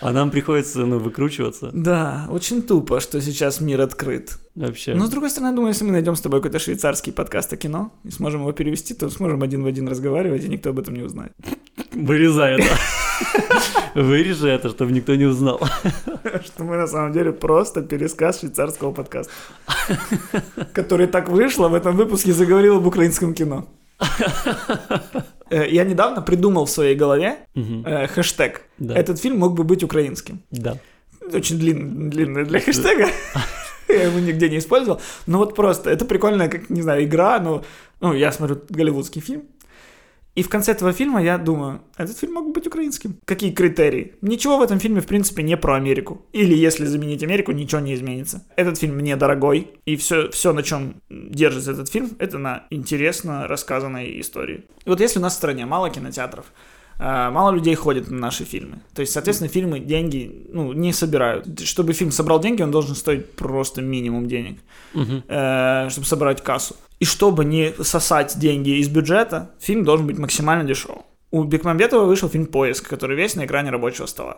А нам приходится ну, выкручиваться Да, очень тупо, что сейчас мир открыт. вообще. Но, с другой стороны, я думаю, если мы найдем с тобой какой-то швейцарский подкаст о кино и сможем его перевести, то сможем один в один разговаривать, и никто об этом не узнает. Вырезай это. Вырежи это, чтобы никто не узнал. Что мы на самом деле просто пересказ швейцарского подкаста. Который так вышло, в этом выпуске заговорил об украинском кино. Э, Я недавно придумал в своей голове э, хэштег. Этот фильм мог бы быть украинским. Да. Очень длинный, длинный для хэштега. Я его нигде не использовал. Но вот просто, это прикольная, как, не знаю, игра, но... Ну, я смотрю голливудский фильм, И в конце этого фильма я думаю, этот фильм мог быть украинским. Какие критерии? Ничего в этом фильме, в принципе, не про Америку. Или если заменить Америку, ничего не изменится. Этот фильм недорогой, и все, все на чем держится этот фильм, это на интересно рассказанной истории. И вот если у нас в стране мало кинотеатров, мало людей ходит на наши фильмы. То есть, соответственно, фильмы деньги ну, не собирают. Чтобы фильм собрал деньги, он должен стоить просто минимум денег, э, чтобы собрать кассу. И чтобы не сосать деньги из бюджета, фильм должен быть максимально дешев. У Бекмамбетова вышел фильм «Поиск», который весь на экране рабочего стола.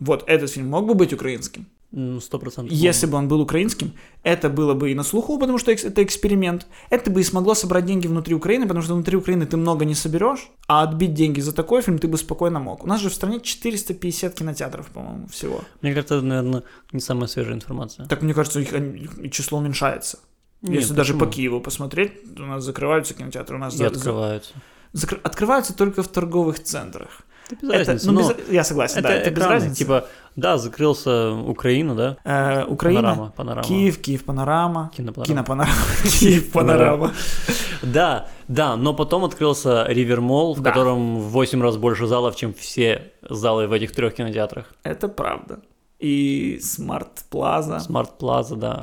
Вот этот фильм мог бы быть украинским. Ну, сто процентов. Если бы он был украинским, это было бы и на слуху, потому что это эксперимент. Это бы и смогло собрать деньги внутри Украины, потому что внутри Украины ты много не соберешь, а отбить деньги за такой фильм ты бы спокойно мог. У нас же в стране 450 кинотеатров, по-моему, всего. Мне кажется, это, наверное, не самая свежая информация. Так мне кажется, их, их число уменьшается. Нет, Если даже по почему? Киеву посмотреть, у нас закрываются кинотеатры. У нас И за- открываются. за- закры- открываются только в торговых центрах. Это без Это, разницы, ну, но без- я согласен, это да, это без экраны, разницы. Типа, да, закрылся Украина, да? Э, Украина, Панорама, панорама. Киев, Киев Панорама, Кинопанорама. Кинопанорама, Киев Панорама. Да, да, но потом открылся Ривермол, в Да. котором в 8 раз больше залов, чем все залы в этих трех кинотеатрах. Это правда. И Smart Plaza. Smart Plaza, да.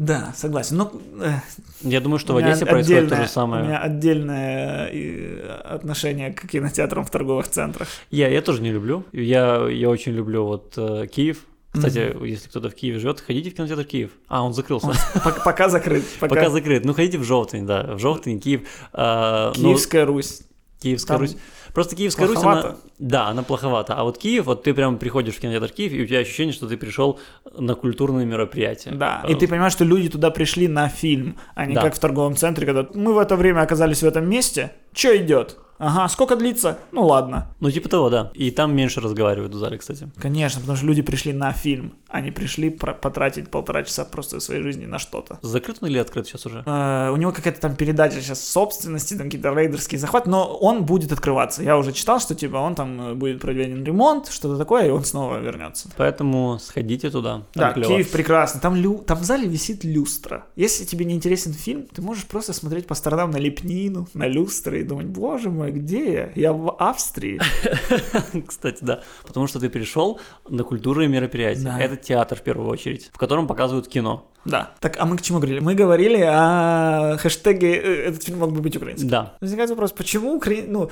Да, согласен. Ну, э, Я думаю, что в Одессе происходит то же самое. У меня отдельное э, отношение к кинотеатрам в торговых центрах. Я, я тоже не люблю. Я, я очень люблю вот э, Киев. Кстати, если кто-то в Киеве живет, ходите в кинотеатр Киев. А, он закрылся. Пок- Пока закрыт. Пока, Пока закрыт. Ну, ходите в Жовтень, да. В Жовтень, Киев. А, ну, Киевская Русь. Киевская там Русь. Просто Киевская Русь, она... плоховато. Да, она плоховата. А вот Киев, вот ты прям приходишь в кинотеатр Киев, и у тебя ощущение, что ты пришел на культурное мероприятие. Да, Э, и ты понимаешь, что люди туда пришли на фильм, а не Да. как в торговом центре, когда мы в это время оказались в этом месте. Что идет? Ага, сколько длится? Ну ладно. Ну, типа того, да. И там меньше разговаривают в зале, кстати. Конечно, потому что люди пришли на фильм, а не пришли про- потратить полтора часа просто своей жизни на что-то. Закрыт он или открыт сейчас уже? Э, у него какая-то там передача сейчас собственности, там какие-то рейдерские захваты, но он будет открываться. Я уже читал, что типа он там э, будет проведен ремонт, что-то такое, и он снова вернется. Поэтому сходите туда. Да, клево. Киев прекрасно. Там, лю... там в зале висит люстра. Если тебе не интересен фильм, ты можешь просто смотреть по сторонам на лепнину, на люстры и думать, боже мой, где я? Я в Австрии. Кстати, да. Потому что ты пришел на культурные мероприятия. Да. Это театр в первую очередь, в котором показывают кино. Да. Так, а мы к чему говорили? Мы говорили о хэштеге э, «Этот фильм мог бы быть украинским». Да. Возникает вопрос, почему укра... ну,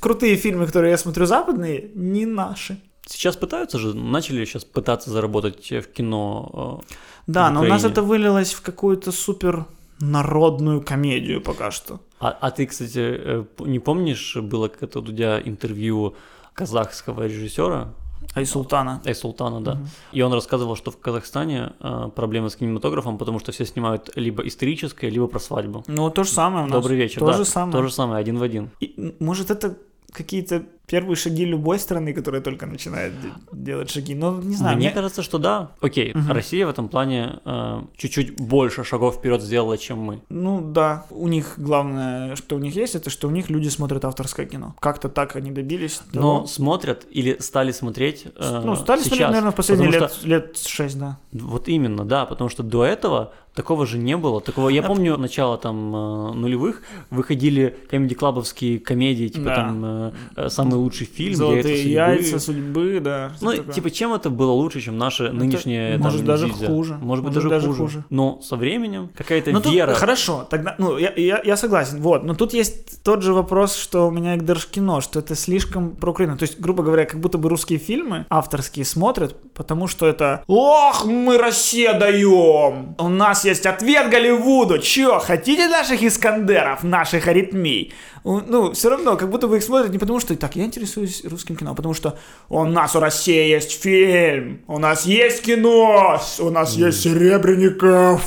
крутые фильмы, которые я смотрю, западные, не наши? Сейчас пытаются же, начали сейчас пытаться заработать в кино. э, Да, В но у нас это вылилось в какую-то супер народную комедию пока что. А, а ты, кстати, э, не помнишь, было как-то у Дудя интервью казахского режиссера Айсултана. Айсултана, да. Мгм. И он рассказывал, что в Казахстане э, проблемы с кинематографом, потому что все снимают либо историческое, либо про свадьбу. Ну, то же самое у нас. Добрый вечер. То да, же самое. То же самое, один в один. И, может, это какие-то первые шаги любой страны, которая только начинает де- делать шаги. Но не знаю, Мне мне- кажется, что да. Окей, Мгм. Россия в этом плане э, чуть-чуть больше шагов вперед сделала, чем мы. Ну да, у них главное, что у них есть, это что у них люди смотрят авторское кино. Как-то так они добились. Но того. смотрят или стали смотреть э, ну, стали сейчас. смотреть, наверное, в последние лет, что- лет шесть, да. Вот именно, да, потому что до этого такого же не было. Такого, я А- помню, начало там э, нулевых выходили комедий-клабовские комедии, типа Да. там э, э, самый лучший фильм, Золотые «Яйца судьбы». яйца, судьбы, да. Ну, такое. типа, чем это было лучше, чем наши нынешние там, может, даже ниндзя? хуже. Может быть, даже, даже хуже. хуже. Но со временем какая-то Ну, тут, вера. хорошо, тогда, ну, я, я, я согласен, вот, но тут есть тот же вопрос, что у меня к Держкино, что это слишком про Украину, то есть, грубо говоря, как будто бы русские фильмы авторские смотрят, потому что это «Ох, мы Россия даем! У нас есть ответ Голливуду! Чё, хотите наших Искандеров, наших аритмий?» Ну, все равно, как будто бы их смотрят не потому, что «Так, я интересуюсь русским кино», а потому что «У нас у России есть фильм! У нас есть кино! У нас есть Серебренников!»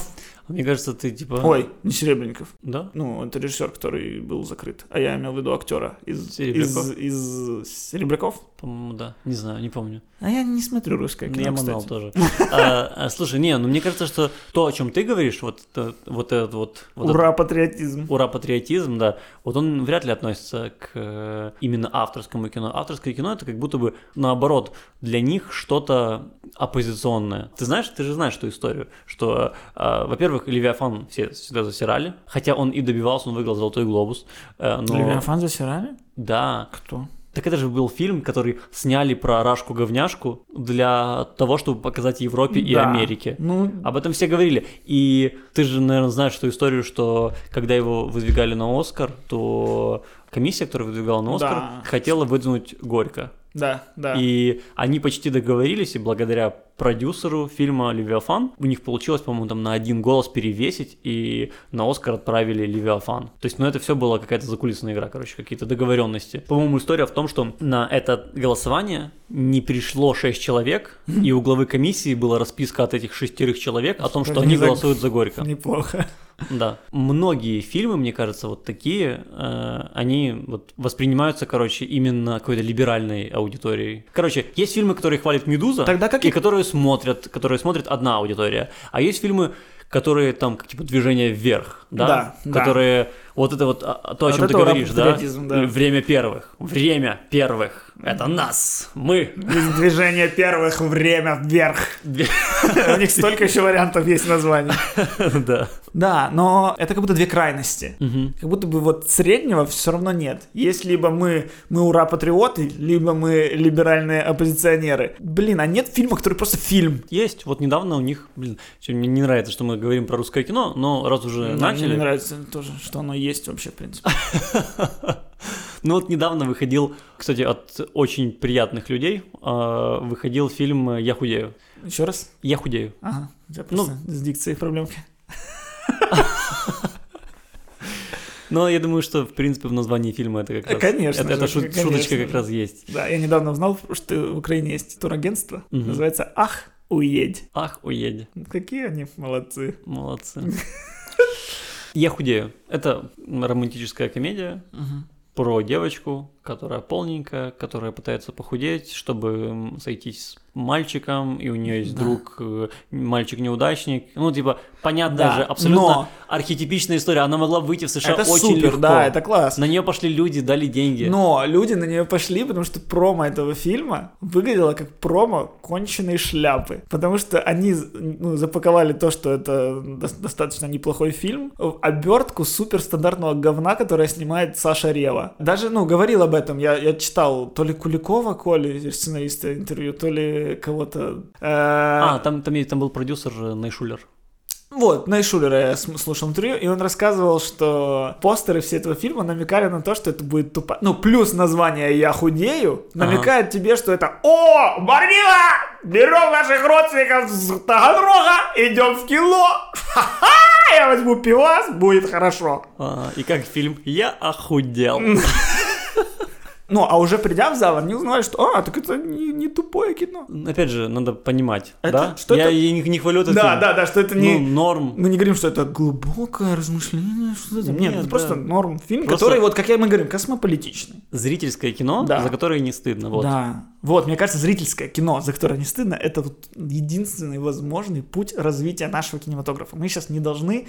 Мне кажется, ты типа... Ой, не Серебренников. Да? Ну, это режиссер, который был закрыт. А я имел в виду актера из Серебряков? Из, из Серебряков? По-моему, да. Не знаю, не помню. А я не смотрю русское кино, Я манал тоже. А, а, Слушай, не, ну мне кажется, что то, о чем ты говоришь, вот это- вот этот вот... вот этот Ура, патриотизм. Ура, патриотизм, да. Вот он вряд ли относится к э, именно авторскому кино. Авторское кино это как будто бы наоборот для них что-то оппозиционное. Ты знаешь, ты же знаешь эту историю, что, э, во-первых, Левиафан все всегда засирали, хотя он и добивался, он выиграл Золотой глобус. э, но... Левиафан засирали? Да. Кто? Так это же был фильм, который сняли про Рашку-говняшку для того, чтобы показать Европе и Да. Америке. Ну, Об этом все говорили. И ты же, наверное, знаешь эту историю, что когда его выдвигали на Оскар, то комиссия, которая выдвигала на Оскар, Да. хотела выдвинуть Горько. Да, да. И они почти договорились, и благодаря продюсеру фильма «Левиафан» у них получилось, по-моему, там на один голос перевесить, и на Оскар отправили «Левиафан». То есть, ну, это все была какая-то закулисная игра, короче, какие-то договоренности. По-моему, история в том, что на это голосование не пришло шесть человек, и у главы комиссии была расписка от этих шестерых человек о том, что Что они за- голосуют за Горько. Неплохо. Да. Многие фильмы, мне кажется, вот такие, э, они вот воспринимаются, короче, именно какой-то либеральной аудиторией. Короче, есть фильмы, которые хвалит Медуза, Тогда как и и- которые смотрят, которые смотрит одна аудитория. А есть фильмы, которые там, как, типа, движение вверх, да? Да, да. Вот это вот, а, то, о Вот чем ты это ура, говоришь, да? да. Время первых. Время первых. Это нас. Мы. Движение первых, время вверх. У них столько еще вариантов есть названий. Да. Да, но это как будто две крайности. Как будто бы вот среднего все равно нет. Есть либо мы, мы ура-патриоты, либо мы либеральные оппозиционеры. Блин, а нет фильма, который просто фильм. Есть. Вот недавно у них, блин, мне не нравится, что мы говорим про русское кино, но раз уже начали. Мне не нравится тоже, что оно есть вообще, в принципе. Ну вот недавно выходил, кстати, от очень приятных людей, э, выходил фильм «Я худею». Еще раз? «Я худею». Ага, Ну, с дикцией проблемки. Но я думаю, что, в принципе, в названии фильма это как Э, раз... конечно Это, это же, шут- конечно шуточка как раз есть. Да, я недавно узнал, что в Украине есть турагентство, Мгм. называется «Ах, уедь». Ах, уедь. Какие они молодцы. Молодцы. «Я худею». Это романтическая комедия про девочку, которая полненькая, которая пытается похудеть, чтобы сойтись с мальчиком, и у нее есть Да. друг, э, мальчик-неудачник. Ну, типа, понятная Да, же, абсолютно но- архетипичная история. Она могла выйти в США Это очень супер, легко. да, это класс. На нее пошли люди, дали деньги. Но люди на нее пошли, потому что промо этого фильма выглядело как промо конченой шляпы. Потому что они ну, запаковали то, что это дос- достаточно неплохой фильм, в обертку суперстандартного говна, которое снимает Саша Рева. Даже, ну, говорил об этом, я, я читал то ли Куликова, Коли, сценариста интервью, то ли кого-то... э, А, там, там, там был продюсер э, Найшулер. Вот, Найшулера я слушал интервью, и он рассказывал, что постеры все этого фильма намекали на то, что это будет тупо... Ну, плюс название «Я худею» намекает тебе, что это «О, Барвила! Берем наших родственников с Таганрога, идем в кино! Ха-ха! Я возьму пивас, будет хорошо!» А, и как фильм «Я охудел». Ну, а уже придя в зал, они узнали, что «А, так это не, не тупое кино». Опять же, надо понимать, Это- да? что Я это? не, не хвалю этот Да, фильм. да, да, что это не... Ну, норм. Мы не говорим, что это глубокое размышление, что это. Нет, Нет, это да. просто норм фильм, Просто- который, вот как я мы говорим, космополитичный. Зрительское кино, Да. за которое не стыдно. Вот. Да. Вот, мне кажется, зрительское кино, за которое не стыдно, это вот единственный возможный путь развития нашего кинематографа. Мы сейчас не должны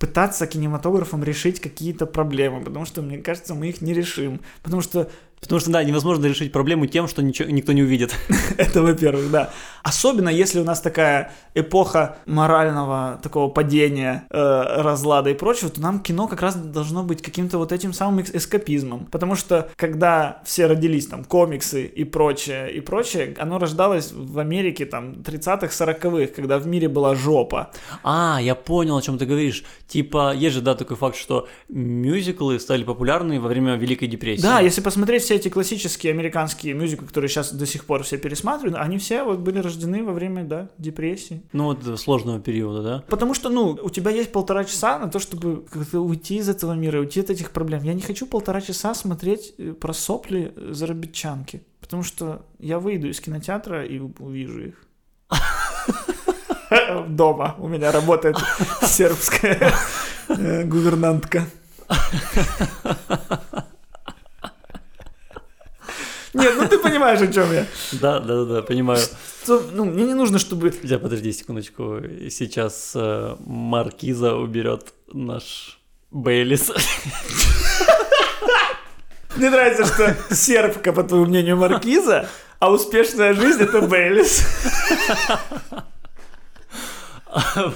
пытаться кинематографом решить какие-то проблемы, потому что, мне кажется, мы их не решим. Потому что Потому что, да, невозможно решить проблему тем, что ничего, никто не увидит. это, во-первых, да. Особенно, если у нас такая эпоха морального такого падения, э, разлада и прочего, то нам кино как раз должно быть каким-то вот этим самым эс- эскапизмом. Потому что, когда все родились, там, комиксы и прочее, и прочее, оно рождалось в Америке, там, 30-х, 40-х, когда в мире была жопа. А, я понял, о чем ты говоришь. Типа, есть же, да, такой факт, что мюзиклы стали популярны во время Великой депрессии. Да, если посмотреть все эти классические американские мюзиклы, которые сейчас до сих пор все пересматривают, они все вот были рождены во время, да, депрессии. Ну, вот сложного периода, да? Потому что, ну, у тебя есть полтора часа на то, чтобы как-то уйти из этого мира, уйти от этих проблем. Я не хочу полтора часа смотреть э, про сопли зарабитчанки, потому что я выйду из кинотеатра и увижу их. Дома у меня работает сербская э, гувернантка. Нет, ну ты понимаешь, о чем я? Да, да, да, понимаю. Что, ну, мне не нужно, чтобы... Хотя, подожди секундочку. Сейчас э, Маркиза уберет наш Бейлис. Мне нравится, что сербка, по твоему мнению, маркиза, а успешная жизнь — это Бейлис. А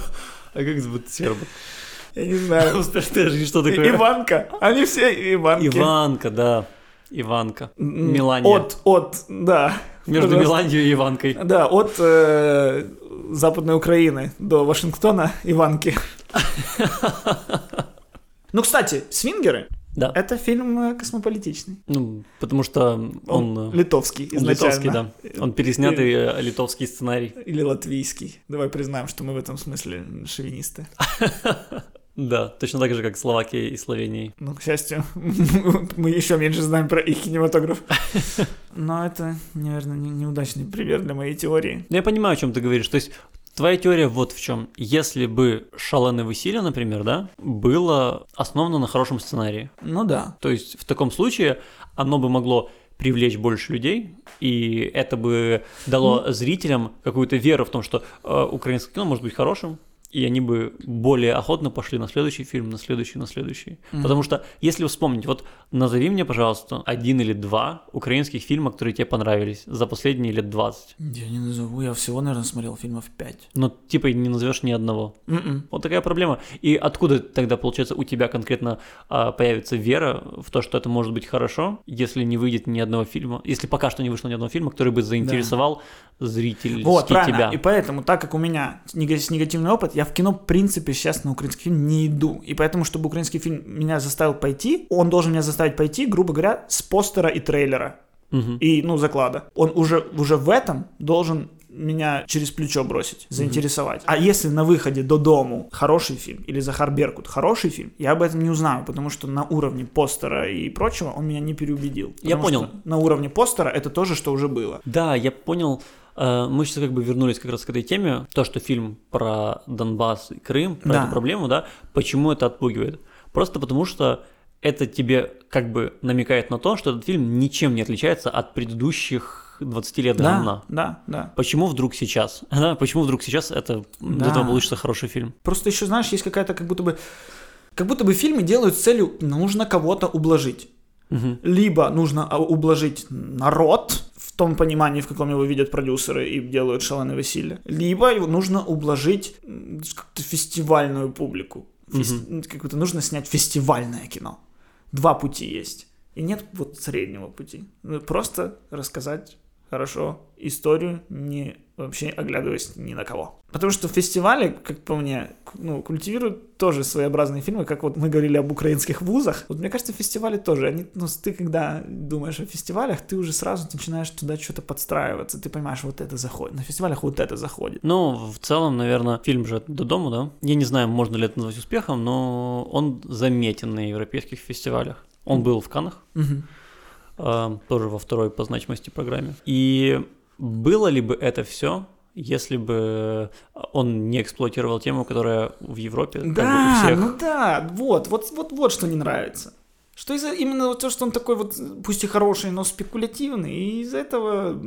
как зовут сербов? Я не знаю. Успешная жизнь, что такое? Иванка. Они все Иванки. Иванка, да. Иванка. Милания. От, от, да. Между Пожалуйста. И Иванкой. Да, от э, Западной Украины до Вашингтона Иванки. Ну, кстати, «Свингеры» Да. — это фильм э, космополитичный. Ну, потому что он... Он э, литовский он изначально. литовский, да. Он переснятый э, литовский сценарий. Или латвийский. Давай признаем, что мы в этом смысле шовинисты. Да, точно так же, как Словакия и Словения. Ну, к счастью, мы еще меньше знаем про их кинематограф. Но это, наверное, не- неудачный пример для моей теории. Ну, Я понимаю, о чем ты говоришь. То есть твоя теория вот в чем. Если бы «Шаленое веселье», например, да, было основано на хорошем сценарии, Ну да. то есть в таком случае оно бы могло привлечь больше людей, и это бы дало зрителям какую-то веру в том, что э, украинское кино может быть хорошим, и они бы более охотно пошли на следующий фильм, на следующий, на следующий. Потому что, если вспомнить, вот назови мне, пожалуйста, один или два украинских фильма, которые тебе понравились за последние лет 20. Я не назову, я всего, наверное, смотрел фильмов 5. Но типа не назовешь ни одного. Вот такая проблема. И откуда тогда, получается, у тебя конкретно а, появится вера в то, что это может быть хорошо, если не выйдет ни одного фильма, если пока что не вышло ни одного фильма, который бы заинтересовал зрительский Вот, правильно. тебя. И поэтому, так как у меня нега- негативный опыт, я в кино, в принципе, сейчас на украинский фильм не иду. И поэтому, чтобы украинский фильм меня заставил пойти, он должен меня заставить пойти, грубо говоря, с постера и трейлера. Мгм. И, ну, заклада. Он уже, уже в этом должен меня через плечо бросить, заинтересовать. А если на выходе до дому хороший фильм, или Захар Беркут хороший фильм, я об этом не узнаю, потому что на уровне постера и прочего он меня не переубедил. Я понял. На уровне постера это тоже, что уже было. Да, я понял. Э, Мы сейчас как бы вернулись как раз к этой теме, то, что фильм про Донбасс и Крым, про Да. эту проблему, да, почему это отпугивает? Просто потому что это тебе как бы намекает на то, что этот фильм ничем не отличается от предыдущих 20 лет Да, говна. да, да. Почему вдруг сейчас? Да, почему вдруг сейчас это Да. этого получится хороший фильм? Просто еще, знаешь, есть какая-то как будто бы... Как будто бы фильмы делают с целью, нужно кого-то ублажить. Мгм. Либо нужно а, ублажить народ, том понимании, в каком его видят продюсеры и делают шаленое веселье. Либо его нужно ублажить как-то фестивальную публику. Фес- Как-то нужно снять фестивальное кино. Два пути есть. И нет вот среднего пути. Просто рассказать хорошо историю, не вообще оглядываясь ни на кого. Потому что фестивали, как по мне, ну, культивируют тоже своеобразные фильмы, как вот мы говорили об украинских вузах. Вот мне кажется, фестивали тоже, они, ну, ты когда думаешь о фестивалях, ты уже сразу начинаешь туда что-то подстраиваться, ты понимаешь, вот это заходит, на фестивалях вот это заходит. Ну, в целом, наверное, фильм же до дома, да? Я не знаю, можно ли это назвать успехом, но он заметен на европейских фестивалях. Он был в Каннах, Мгм. э, тоже во второй по значимости программе. И было ли бы это все, если бы он не эксплуатировал тему, которая в Европе как бы у Да, всех ну да, вот, вот, вот, вот что не нравится. Что из-за именно вот то, что он такой вот, пусть и хороший, но спекулятивный, и из-за этого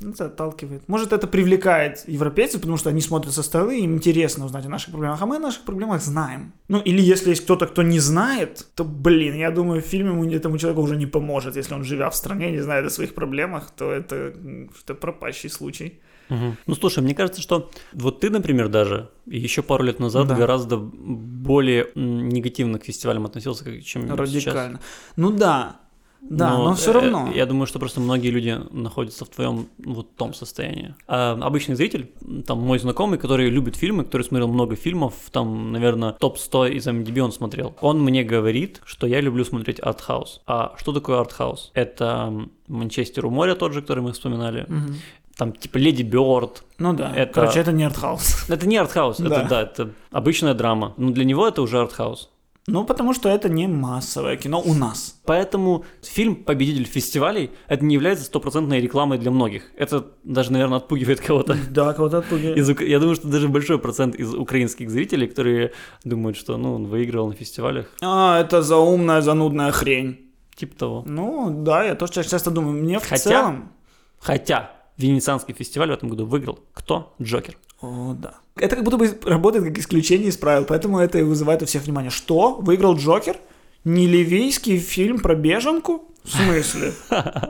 это отталкивает. Может, это привлекает европейцев, потому что они смотрят со стороны, им интересно узнать о наших проблемах, а мы о наших проблемах знаем. Ну, или если есть кто-то, кто не знает, то, блин, я думаю, фильм ему, этому человеку уже не поможет. Если он, живя в стране, не знает о своих проблемах, то это, это пропащий случай. Мгм. Ну слушай, мне кажется, что вот ты, например, даже еще пару лет назад Да. гораздо более негативно к фестивалям относился, чем сейчас. Радикально. Ну да, да, но, все э, равно. Я думаю, что просто многие люди находятся в твоем вот том состоянии. А обычный зритель, там мой знакомый, который любит фильмы, который смотрел много фильмов, там, наверное, топ-100 IMDb он смотрел. Он мне говорит, что я люблю смотреть артхаус. А что такое артхаус? Это Манчестер у моря тот же, который мы вспоминали. Мгм. Там типа Леди Бёрд. Ну да, Это- короче, это не артхаус. Это не артхаус, Да. это да, это обычная драма. Но для него это уже артхаус. Ну, потому что это не массовое кино у нас. Поэтому фильм «Победитель фестивалей» это не является стопроцентной рекламой для многих. Это даже, наверное, отпугивает кого-то. Да, кого-то отпугивает. Из Я думаю, что даже большой процент из украинских зрителей, которые думают, что ну, он выигрывал на фестивалях. А, это заумная, занудная хрень. Типа того. Ну, да, я тоже ча- часто думаю, мне в Хотя- целом... Хотя Венецианский фестиваль в этом году выиграл кто? Джокер. О, да. Это как будто бы работает как исключение из правил, поэтому это и вызывает у всех внимание. Что? Выиграл Джокер? Не ливийский фильм про беженку? В смысле?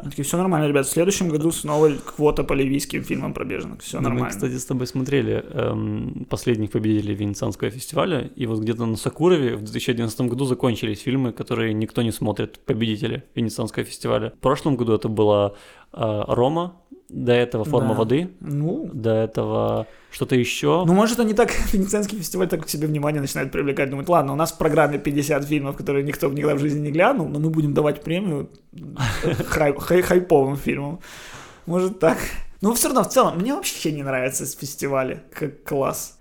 Такие, все нормально, ребят, в следующем году снова квота по ливийским фильмам про беженок. Все Ну, Мы, нормально. кстати, с тобой смотрели эм, последних победителей Венецианского фестиваля, и вот где-то на Сакурове в 2011 году закончились фильмы, которые никто не смотрит, победители Венецианского фестиваля. В прошлом году это была э, Рома, до этого Форма Да. воды, Ну, до этого что-то еще. Ну, может, они так, Венецианский фестиваль так к себе внимание начинает привлекать. Думают, ладно, у нас в программе 50 фильмов, которые никто никогда в жизни не глянул, но мы будем давать премию хай- хай- хайповым фильмам. Может так. Но все равно, в целом, мне вообще не нравятся фестивали как класс.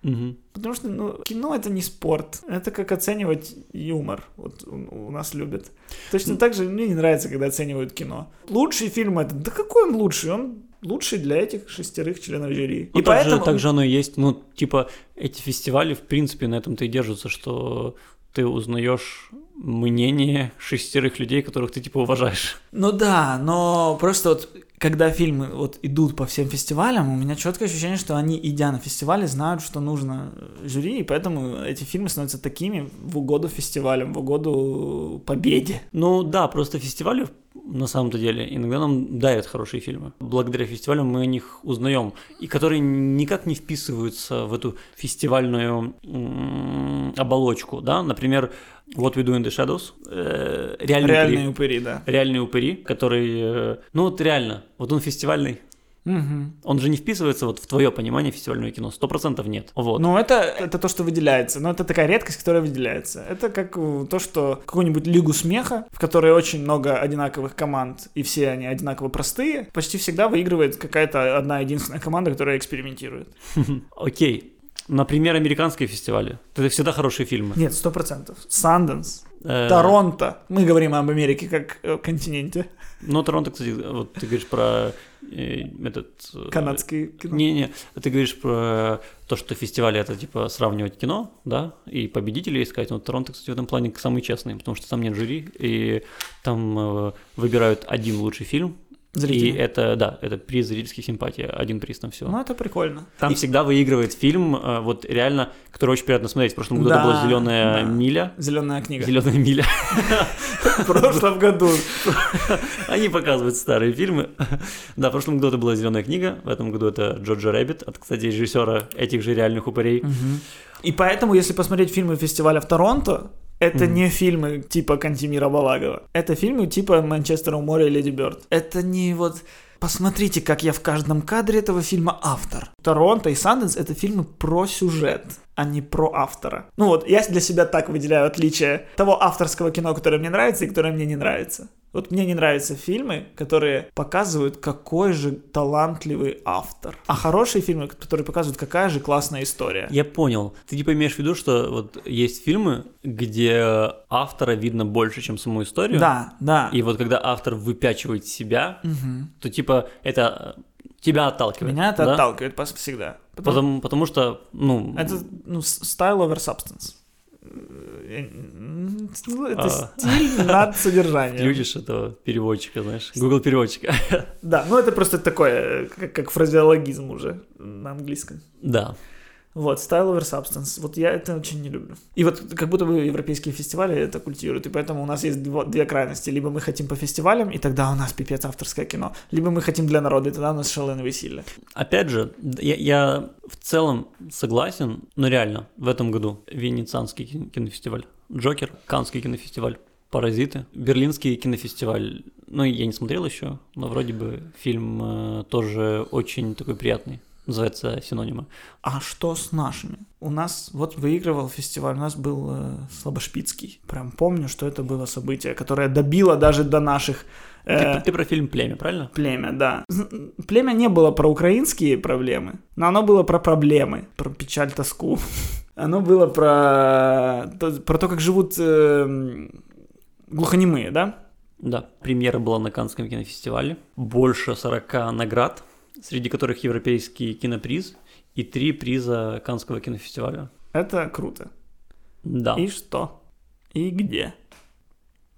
Потому что ну, кино это не спорт. Это как оценивать юмор. Вот у, у нас любят. Точно так же мне не нравится, когда оценивают кино. Лучший фильм это. Да какой он лучший? Он лучший для этих шестерых членов жюри. Ну, так, же, так же оно и есть. Ну, типа, эти фестивали, в принципе, на этом-то и держатся, что ты узнаешь мнение шестерых людей, которых ты, типа, уважаешь. Ну да, но просто вот когда фильмы вот идут по всем фестивалям, у меня четкое ощущение, что они, идя на фестивали, знают, что нужно э, жюри, и поэтому эти фильмы становятся такими в угоду фестивалям, в угоду победе. Ну да, просто фестивали на самом-то деле иногда нам дарят хорошие фильмы. Благодаря фестивалям мы о них узнаем, и которые никак не вписываются в эту фестивальную м, оболочку, да, например, What We Do in the Shadows, э, реальные, Реальные упыри, упыри, да. реальные упыри, который, э, ну вот реально, вот он фестивальный, Мгм. он же не вписывается вот в твое понимание фестивального кино, сто процентов нет, вот. Ну, это, это то, что выделяется. Но это такая редкость, которая выделяется. Это как э, то, что какую-нибудь лигу смеха, в которой очень много одинаковых команд, и все они одинаково простые, почти всегда выигрывает какая-то одна единственная команда, которая экспериментирует. Окей, например, американские фестивали, это всегда хорошие фильмы. Нет, сто процентов. Санденс, Торонто. Мы говорим об Америке как континенте. Ну, Торонто, кстати, вот ты говоришь про э, этот... э, Канадский кино. Не-не, ты говоришь про то, что фестивали это типа сравнивать кино, да, и победителей искать. Но Торонто, кстати, в этом плане самый честный, потому что там нет жюри, и там э, выбирают один лучший фильм. И Зрители. это, да, это приз зрительских симпатий, один приз на все. Ну, это прикольно. Там И всегда выигрывает фильм, э, вот реально, который очень приятно смотреть. В прошлом году это Да, была зеленая да. миля. Зеленая книга. Зеленая миля. В прошлом году. Они показывают старые фильмы. Да, в прошлом году это была «Зеленая книга», в этом году это «Jojo Rabbit», от, кстати, режиссера этих же реальных упырей. И поэтому, если посмотреть фильмы фестиваля в Торонто, это Мгм. не фильмы типа Кантимира Балагова. Это фильмы типа Манчестера у моря и Леди Бёрд. Это не вот... Посмотрите, как я в каждом кадре этого фильма автор. Торонто и Санденс — это фильмы про сюжет, а не про автора. Ну вот, я для себя так выделяю отличие того авторского кино, которое мне нравится и которое мне не нравится. Вот мне не нравятся фильмы, которые показывают, какой же талантливый автор. А хорошие фильмы, которые показывают, какая же классная история. Я понял. Ты типа имеешь в виду, что вот есть фильмы, где автора видно больше, чем саму историю? Да, да. И вот когда автор выпячивает себя, Мгм. то типа это тебя отталкивает. Меня это да? отталкивает всегда. Потому- Потому, потому что, ну, Это ну, style over substance. Ну, Это А. стиль над содержанием. включишь этого переводчика, знаешь, Google переводчика. Да, ну это просто такое, как, как фразеологизм уже на английском. да. Вот, style over substance. Вот я это очень не люблю. И вот как будто бы европейские фестивали это культивируют, и поэтому у нас есть дво- две крайности. Либо мы хотим по фестивалям, и тогда у нас пипец авторское кино. Либо мы хотим для народа, и тогда у нас шаленое веселье. Опять же, я, я в целом согласен, но реально, в этом году Венецианский кин- кинофестиваль, Джокер, Каннский кинофестиваль, Паразиты, Берлинский кинофестиваль. Ну, я не смотрел еще, но вроде бы фильм э, тоже очень такой приятный. Называется «Синонимы». А что с нашими? У нас вот выигрывал фестиваль, у нас был э, Слабошпицкий. Прям помню, что это было событие, которое добило даже до наших Ты, э, ты про фильм «Племя», правильно? племя, да. Племя не было про украинские проблемы, но оно было про проблемы, про печаль, тоску. Оно было про про то как живут э, глухонемые, да? Да. Премьера была на Каннском кинофестивале. Больше 40 наград, среди которых Европейский киноприз и три приза Каннского кинофестиваля. Это круто. Да. И что? И где?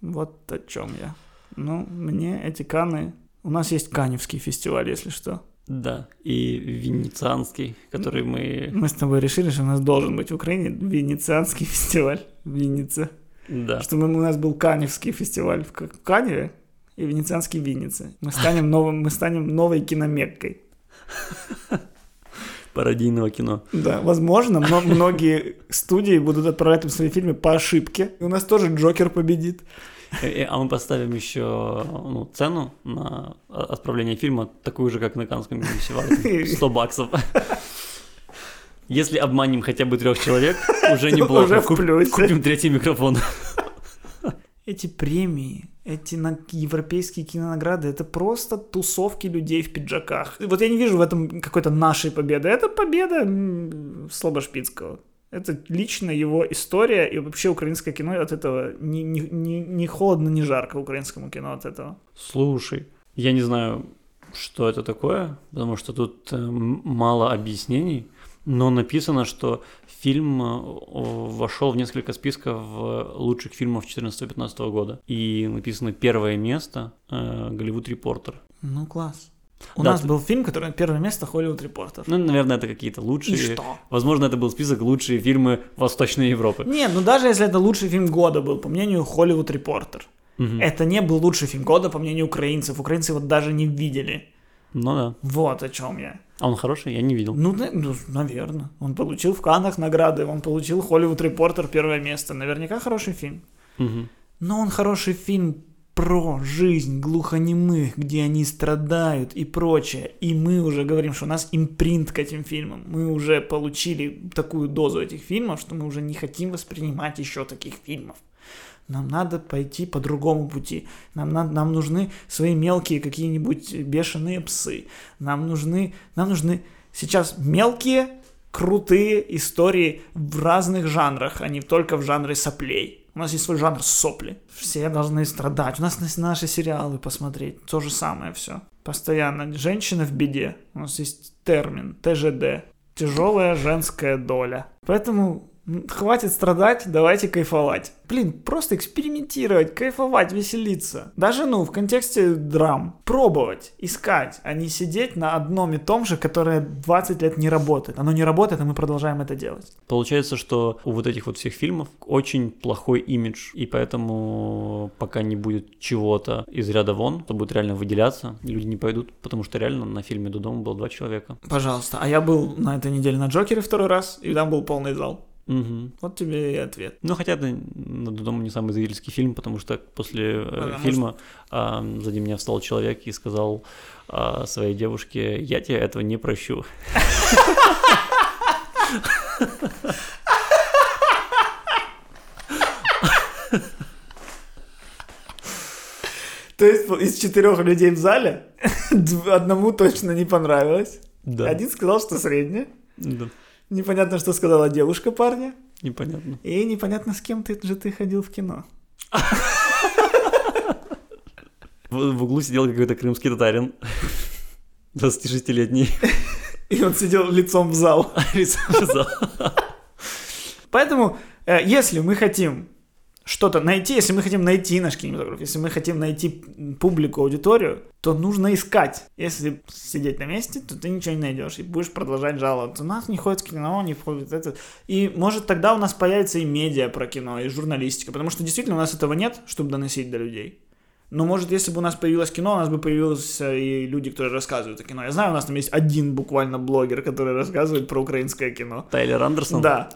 Вот о чем я. Ну, мне эти Каны... У нас есть Каневский фестиваль, если что. Да, и венецианский, который мы... Мы с тобой решили, что у нас должен быть в Украине венецианский фестиваль в Виннице. Да. Что мы, у нас был Каневский фестиваль в Каневе и венецианский в Виннице. Мы станем, новым, мы станем новой киномеккой. Пародийного кино. Да, возможно, но многие студии будут отправлять им свои фильмы по ошибке. И у нас тоже Джокер победит. Э, э, А мы поставим еще ну, цену на о- отправление фильма, такую же, как на Канском фестивале. 100 баксов. Если обманем хотя бы трех человек, уже неплохо. уже в плюсе. Купим третий микрофон. Эти премии, эти на- европейские кинонаграды, это просто тусовки людей в пиджаках. Вот я не вижу в этом какой-то нашей победы. Это победа м, Слабошпицкого. Это лично его история, и вообще украинское кино от этого не, не, не, не холодно, не жарко украинскому кино от этого. Слушай, я не знаю, что это такое, потому что тут э, мало объяснений, но написано, что фильм э, вошел в несколько списков э, лучших фильмов 2014-2015 года. И написано первое место э, Голливуд Репортер. Ну, класс. У Да, нас ты- был фильм, который первое место Холливуд Репортер. Ну, наверное, это какие-то лучшие. И что? Возможно, это был список лучшие фильмы Восточной Европы. Не, ну даже если это лучший фильм года был, по мнению Холливуд Репортер. Мгм. Это не был лучший фильм года, по мнению украинцев. Украинцы его даже не видели. Ну да. Вот о чем я. А он хороший? Я не видел. Ну, ну, наверное. Он получил в Каннах награды, он получил Холливуд Репортер первое место. Наверняка хороший фильм. Мгм. Но он хороший фильм про жизнь глухонемых, где они страдают и прочее. И мы уже говорим, что у нас импринт к этим фильмам. Мы уже получили такую дозу этих фильмов, что мы уже не хотим воспринимать еще таких фильмов. Нам надо пойти по другому пути. Нам, надо, нам нужны свои мелкие какие-нибудь бешеные псы. Нам нужны, нам нужны сейчас мелкие, крутые истории в разных жанрах, а не только в жанре соплей. У нас есть свой жанр сопли. Все должны страдать. У нас есть наши сериалы посмотреть. То же самое все. Постоянно. Женщина в беде. У нас есть термин. ТЖД. Тяжелая женская доля. Поэтому хватит страдать, давайте кайфовать. Блин, просто экспериментировать, кайфовать, веселиться. Даже, ну, в контексте драм. Пробовать, искать, а не сидеть на одном и том же, которое 20 лет не работает. Оно не работает, а мы продолжаем это делать. Получается, что у вот этих вот всех фильмов очень плохой имидж, и поэтому пока не будет чего-то из ряда вон, то будет реально выделяться, люди не пойдут, потому что реально на фильме до дома было два человека. Пожалуйста. А я был на этой неделе на Джокере второй раз, и там был полный зал. Мгм. Вот тебе и ответ. Ну, хотя это на до дома не самый зрительский фильм, потому что после э, Потому фильма а, сзади меня встал человек и сказал а, своей девушке, я тебе этого не прощу. То есть из четырех людей в зале одному точно не понравилось. Да. Один сказал, что среднее. Да. Непонятно, что сказала девушка парня. Непонятно. И непонятно, с кем ты же ты ходил в кино. В, в углу сидел какой-то крымский татарин. 26-летний. И он сидел лицом в зал. Сказал. Поэтому, э, если мы хотим что-то найти, если мы хотим найти наш кинематограф, если мы хотим найти публику, аудиторию, то нужно искать. Если сидеть на месте, то ты ничего не найдешь и будешь продолжать жаловаться. У нас не ходит кино, не входит это. И может тогда у нас появится и медиа про кино, и журналистика, потому что действительно у нас этого нет, чтобы доносить до людей. Но может, если бы у нас появилось кино, у нас бы появились и люди, которые рассказывают о кино. Я знаю, у нас там есть один буквально блогер, который рассказывает про украинское кино. Тайлер Андерсон? Да.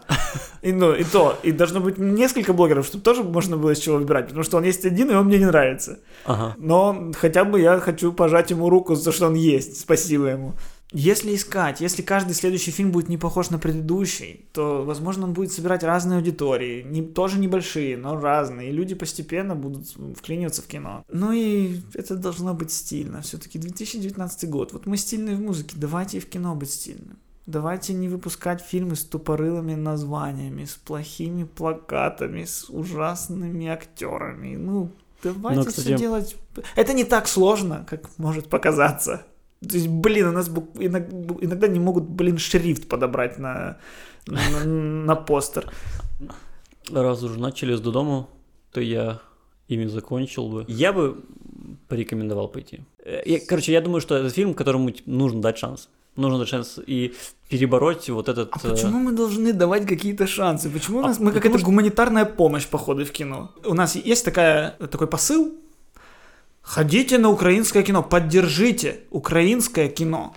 И, ну, и то. И должно быть несколько блогеров, чтобы тоже можно было с чего выбирать. Потому что он есть один, и он мне не нравится. Ага. Но хотя бы я хочу пожать ему руку за то, что он есть. Спасибо ему. Если искать, если каждый следующий фильм будет не похож на предыдущий, то, возможно, он будет собирать разные аудитории, не, тоже небольшие, но разные, и люди постепенно будут вклиниваться в кино. Ну и это должно быть стильно. Все-таки 2019 год. Вот мы стильные в музыке, давайте и в кино быть стильным. Давайте не выпускать фильмы с тупорылыми названиями, с плохими плакатами, с ужасными актерами. Ну, давайте Ну, кстати- все делать. Это не так сложно, как может показаться. То есть, блин, у нас иногда не могут, блин, шрифт подобрать на, на, на постер. Раз уже начали с Додому, то я ими закончил бы. Я бы порекомендовал пойти. Э, я, короче, я думаю, что это фильм, которому нужно дать шанс. Нужно дать шанс и перебороть вот этот... А почему мы должны давать какие-то шансы? Почему у нас, а, мы какая-то что... гуманитарная помощь, походу, в кино? У нас есть такая, такой посыл. Ходите на украинское кино, поддержите украинское кино.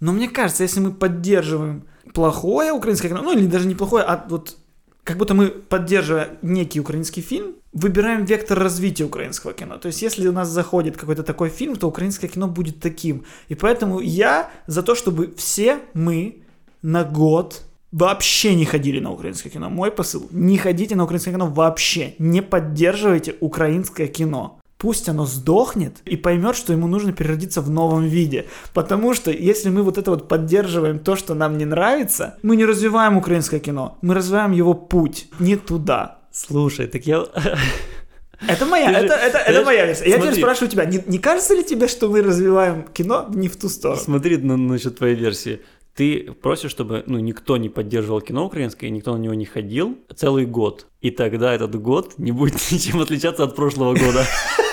Но мне кажется, если мы поддерживаем плохое украинское кино, ну или даже не плохое, а вот как будто мы, поддерживая некий украинский фильм, выбираем вектор развития украинского кино. То есть, если у нас заходит какой-то такой фильм, то украинское кино будет таким. И поэтому я за то, чтобы все мы на год вообще не ходили на украинское кино. Мой посыл. Не ходите на украинское кино вообще. Не поддерживайте украинское кино пусть оно сдохнет и поймет, что ему нужно переродиться в новом виде. Потому что если мы вот это вот поддерживаем то, что нам не нравится, мы не развиваем украинское кино, мы развиваем его путь не туда. Слушай, так я... Это моя, это, же, это, это моя версия. Я теперь спрашиваю тебя, не, не кажется ли тебе, что мы развиваем кино не в ту сторону? Смотри на, насчет твоей версии. Ты просишь, чтобы ну, никто не поддерживал кино украинское, никто на него не ходил целый год. И тогда этот год не будет ничем отличаться от прошлого года.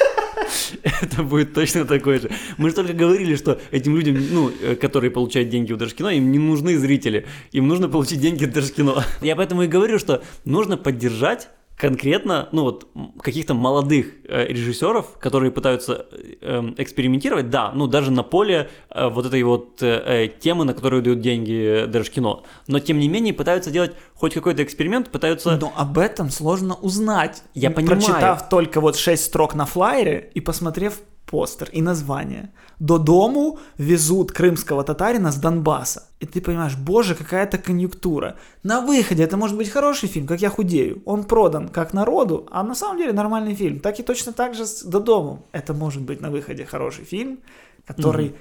это будет точно такой же. Мы же только говорили, что этим людям, ну, э, которые получают деньги у Держкино, им не нужны зрители, им нужно получить деньги от Держкино. Я поэтому и говорю, что нужно поддержать конкретно, ну вот, каких-то молодых э, режиссеров, которые пытаются э, экспериментировать, да, ну даже на поле э, вот этой вот э, э темы, на которую дают деньги Держкино, но тем не менее пытаются делать хоть какой-то эксперимент, пытаются... Но об этом сложно узнать. Я понимаю. Прочитав только вот шесть строк на флайере и посмотрев постер и название. До дому везут крымского татарина с Донбасса. И ты понимаешь, боже, какая-то конъюнктура. На выходе это может быть хороший фильм, как я худею. Он продан как народу, а на самом деле нормальный фильм. Так и точно так же с До дому. Это может быть на выходе хороший фильм, который угу.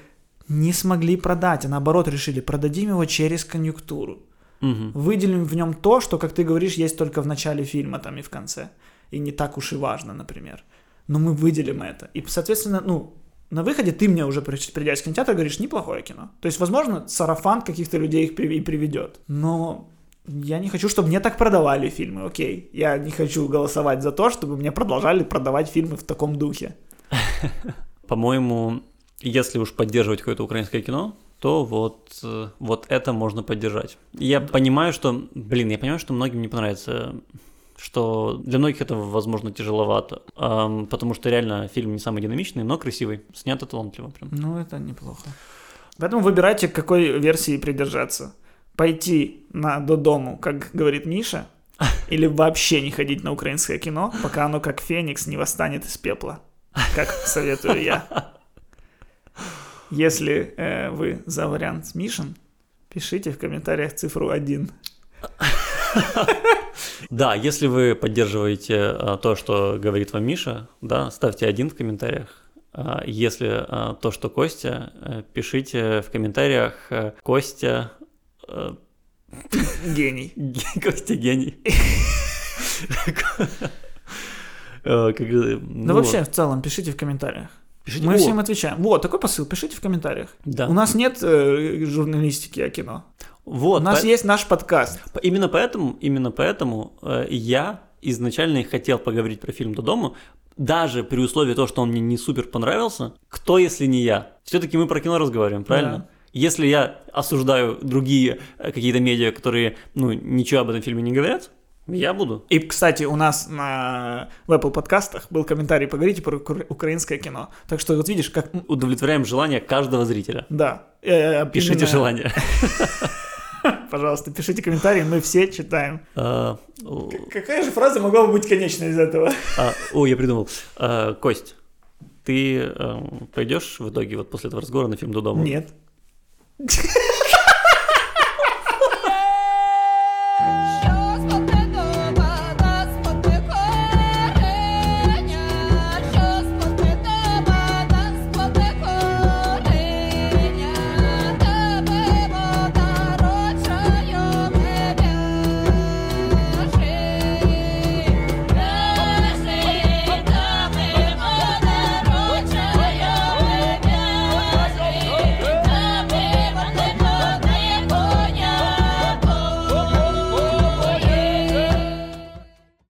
не смогли продать, а наоборот решили, продадим его через конъюнктуру. Угу. Выделим в нем то, что, как ты говоришь, есть только в начале фильма там и в конце. И не так уж и важно, например но мы выделим это. И, соответственно, ну, на выходе ты мне уже, придя из кинотеатра, говоришь, неплохое кино. То есть, возможно, сарафан каких-то людей их и приведет. Но я не хочу, чтобы мне так продавали фильмы, окей. Я не хочу голосовать за то, чтобы мне продолжали продавать фильмы в таком духе. По-моему, если уж поддерживать какое-то украинское кино, то вот, э, вот это можно поддержать. Я понимаю, что, блин, я понимаю, что многим не понравится что для многих это, возможно, тяжеловато, эм, потому что реально фильм не самый динамичный, но красивый, снято талантливо прям. Ну, это неплохо. Поэтому выбирайте, к какой версии придержаться. Пойти на до дому, как говорит Миша, или вообще не ходить на украинское кино, пока оно как феникс не восстанет из пепла, как советую я. Если э, вы за вариант Мишин, пишите в комментариях цифру 1. Да, если вы поддерживаете а, то, что говорит вам Миша, да, ставьте один в комментариях. А, если а, то, что Костя, э, пишите в комментариях э, Костя... Э, гений. Костя гений. Ну, вообще, в целом, пишите в комментариях. Пишите. Мы всем отвечаем. Вот, такой посыл, пишите в комментариях. Да. У нас нет э, журналистики о кино. Вот. У нас по... есть наш подкаст. Именно поэтому, именно поэтому э, я изначально хотел поговорить про фильм «До дома», даже при условии того, что он мне не супер понравился, кто, если не я? Все-таки мы про кино разговариваем, правильно? Да. Если я осуждаю другие э, какие-то медиа, которые, ну, ничего об этом фильме не говорят, я буду. И, кстати, у нас на в Apple подкастах был комментарий «Поговорите про украинское кино». Так что вот видишь, как... Удовлетворяем желание каждого зрителя. Да. Э, Пишите именно... желание. Пожалуйста, пишите комментарии, мы все читаем. А, какая же фраза могла бы быть конечной из этого? А, о, я придумал. А, Кость, ты пойдешь в итоге вот после этого разговора на фильм до дома? Нет.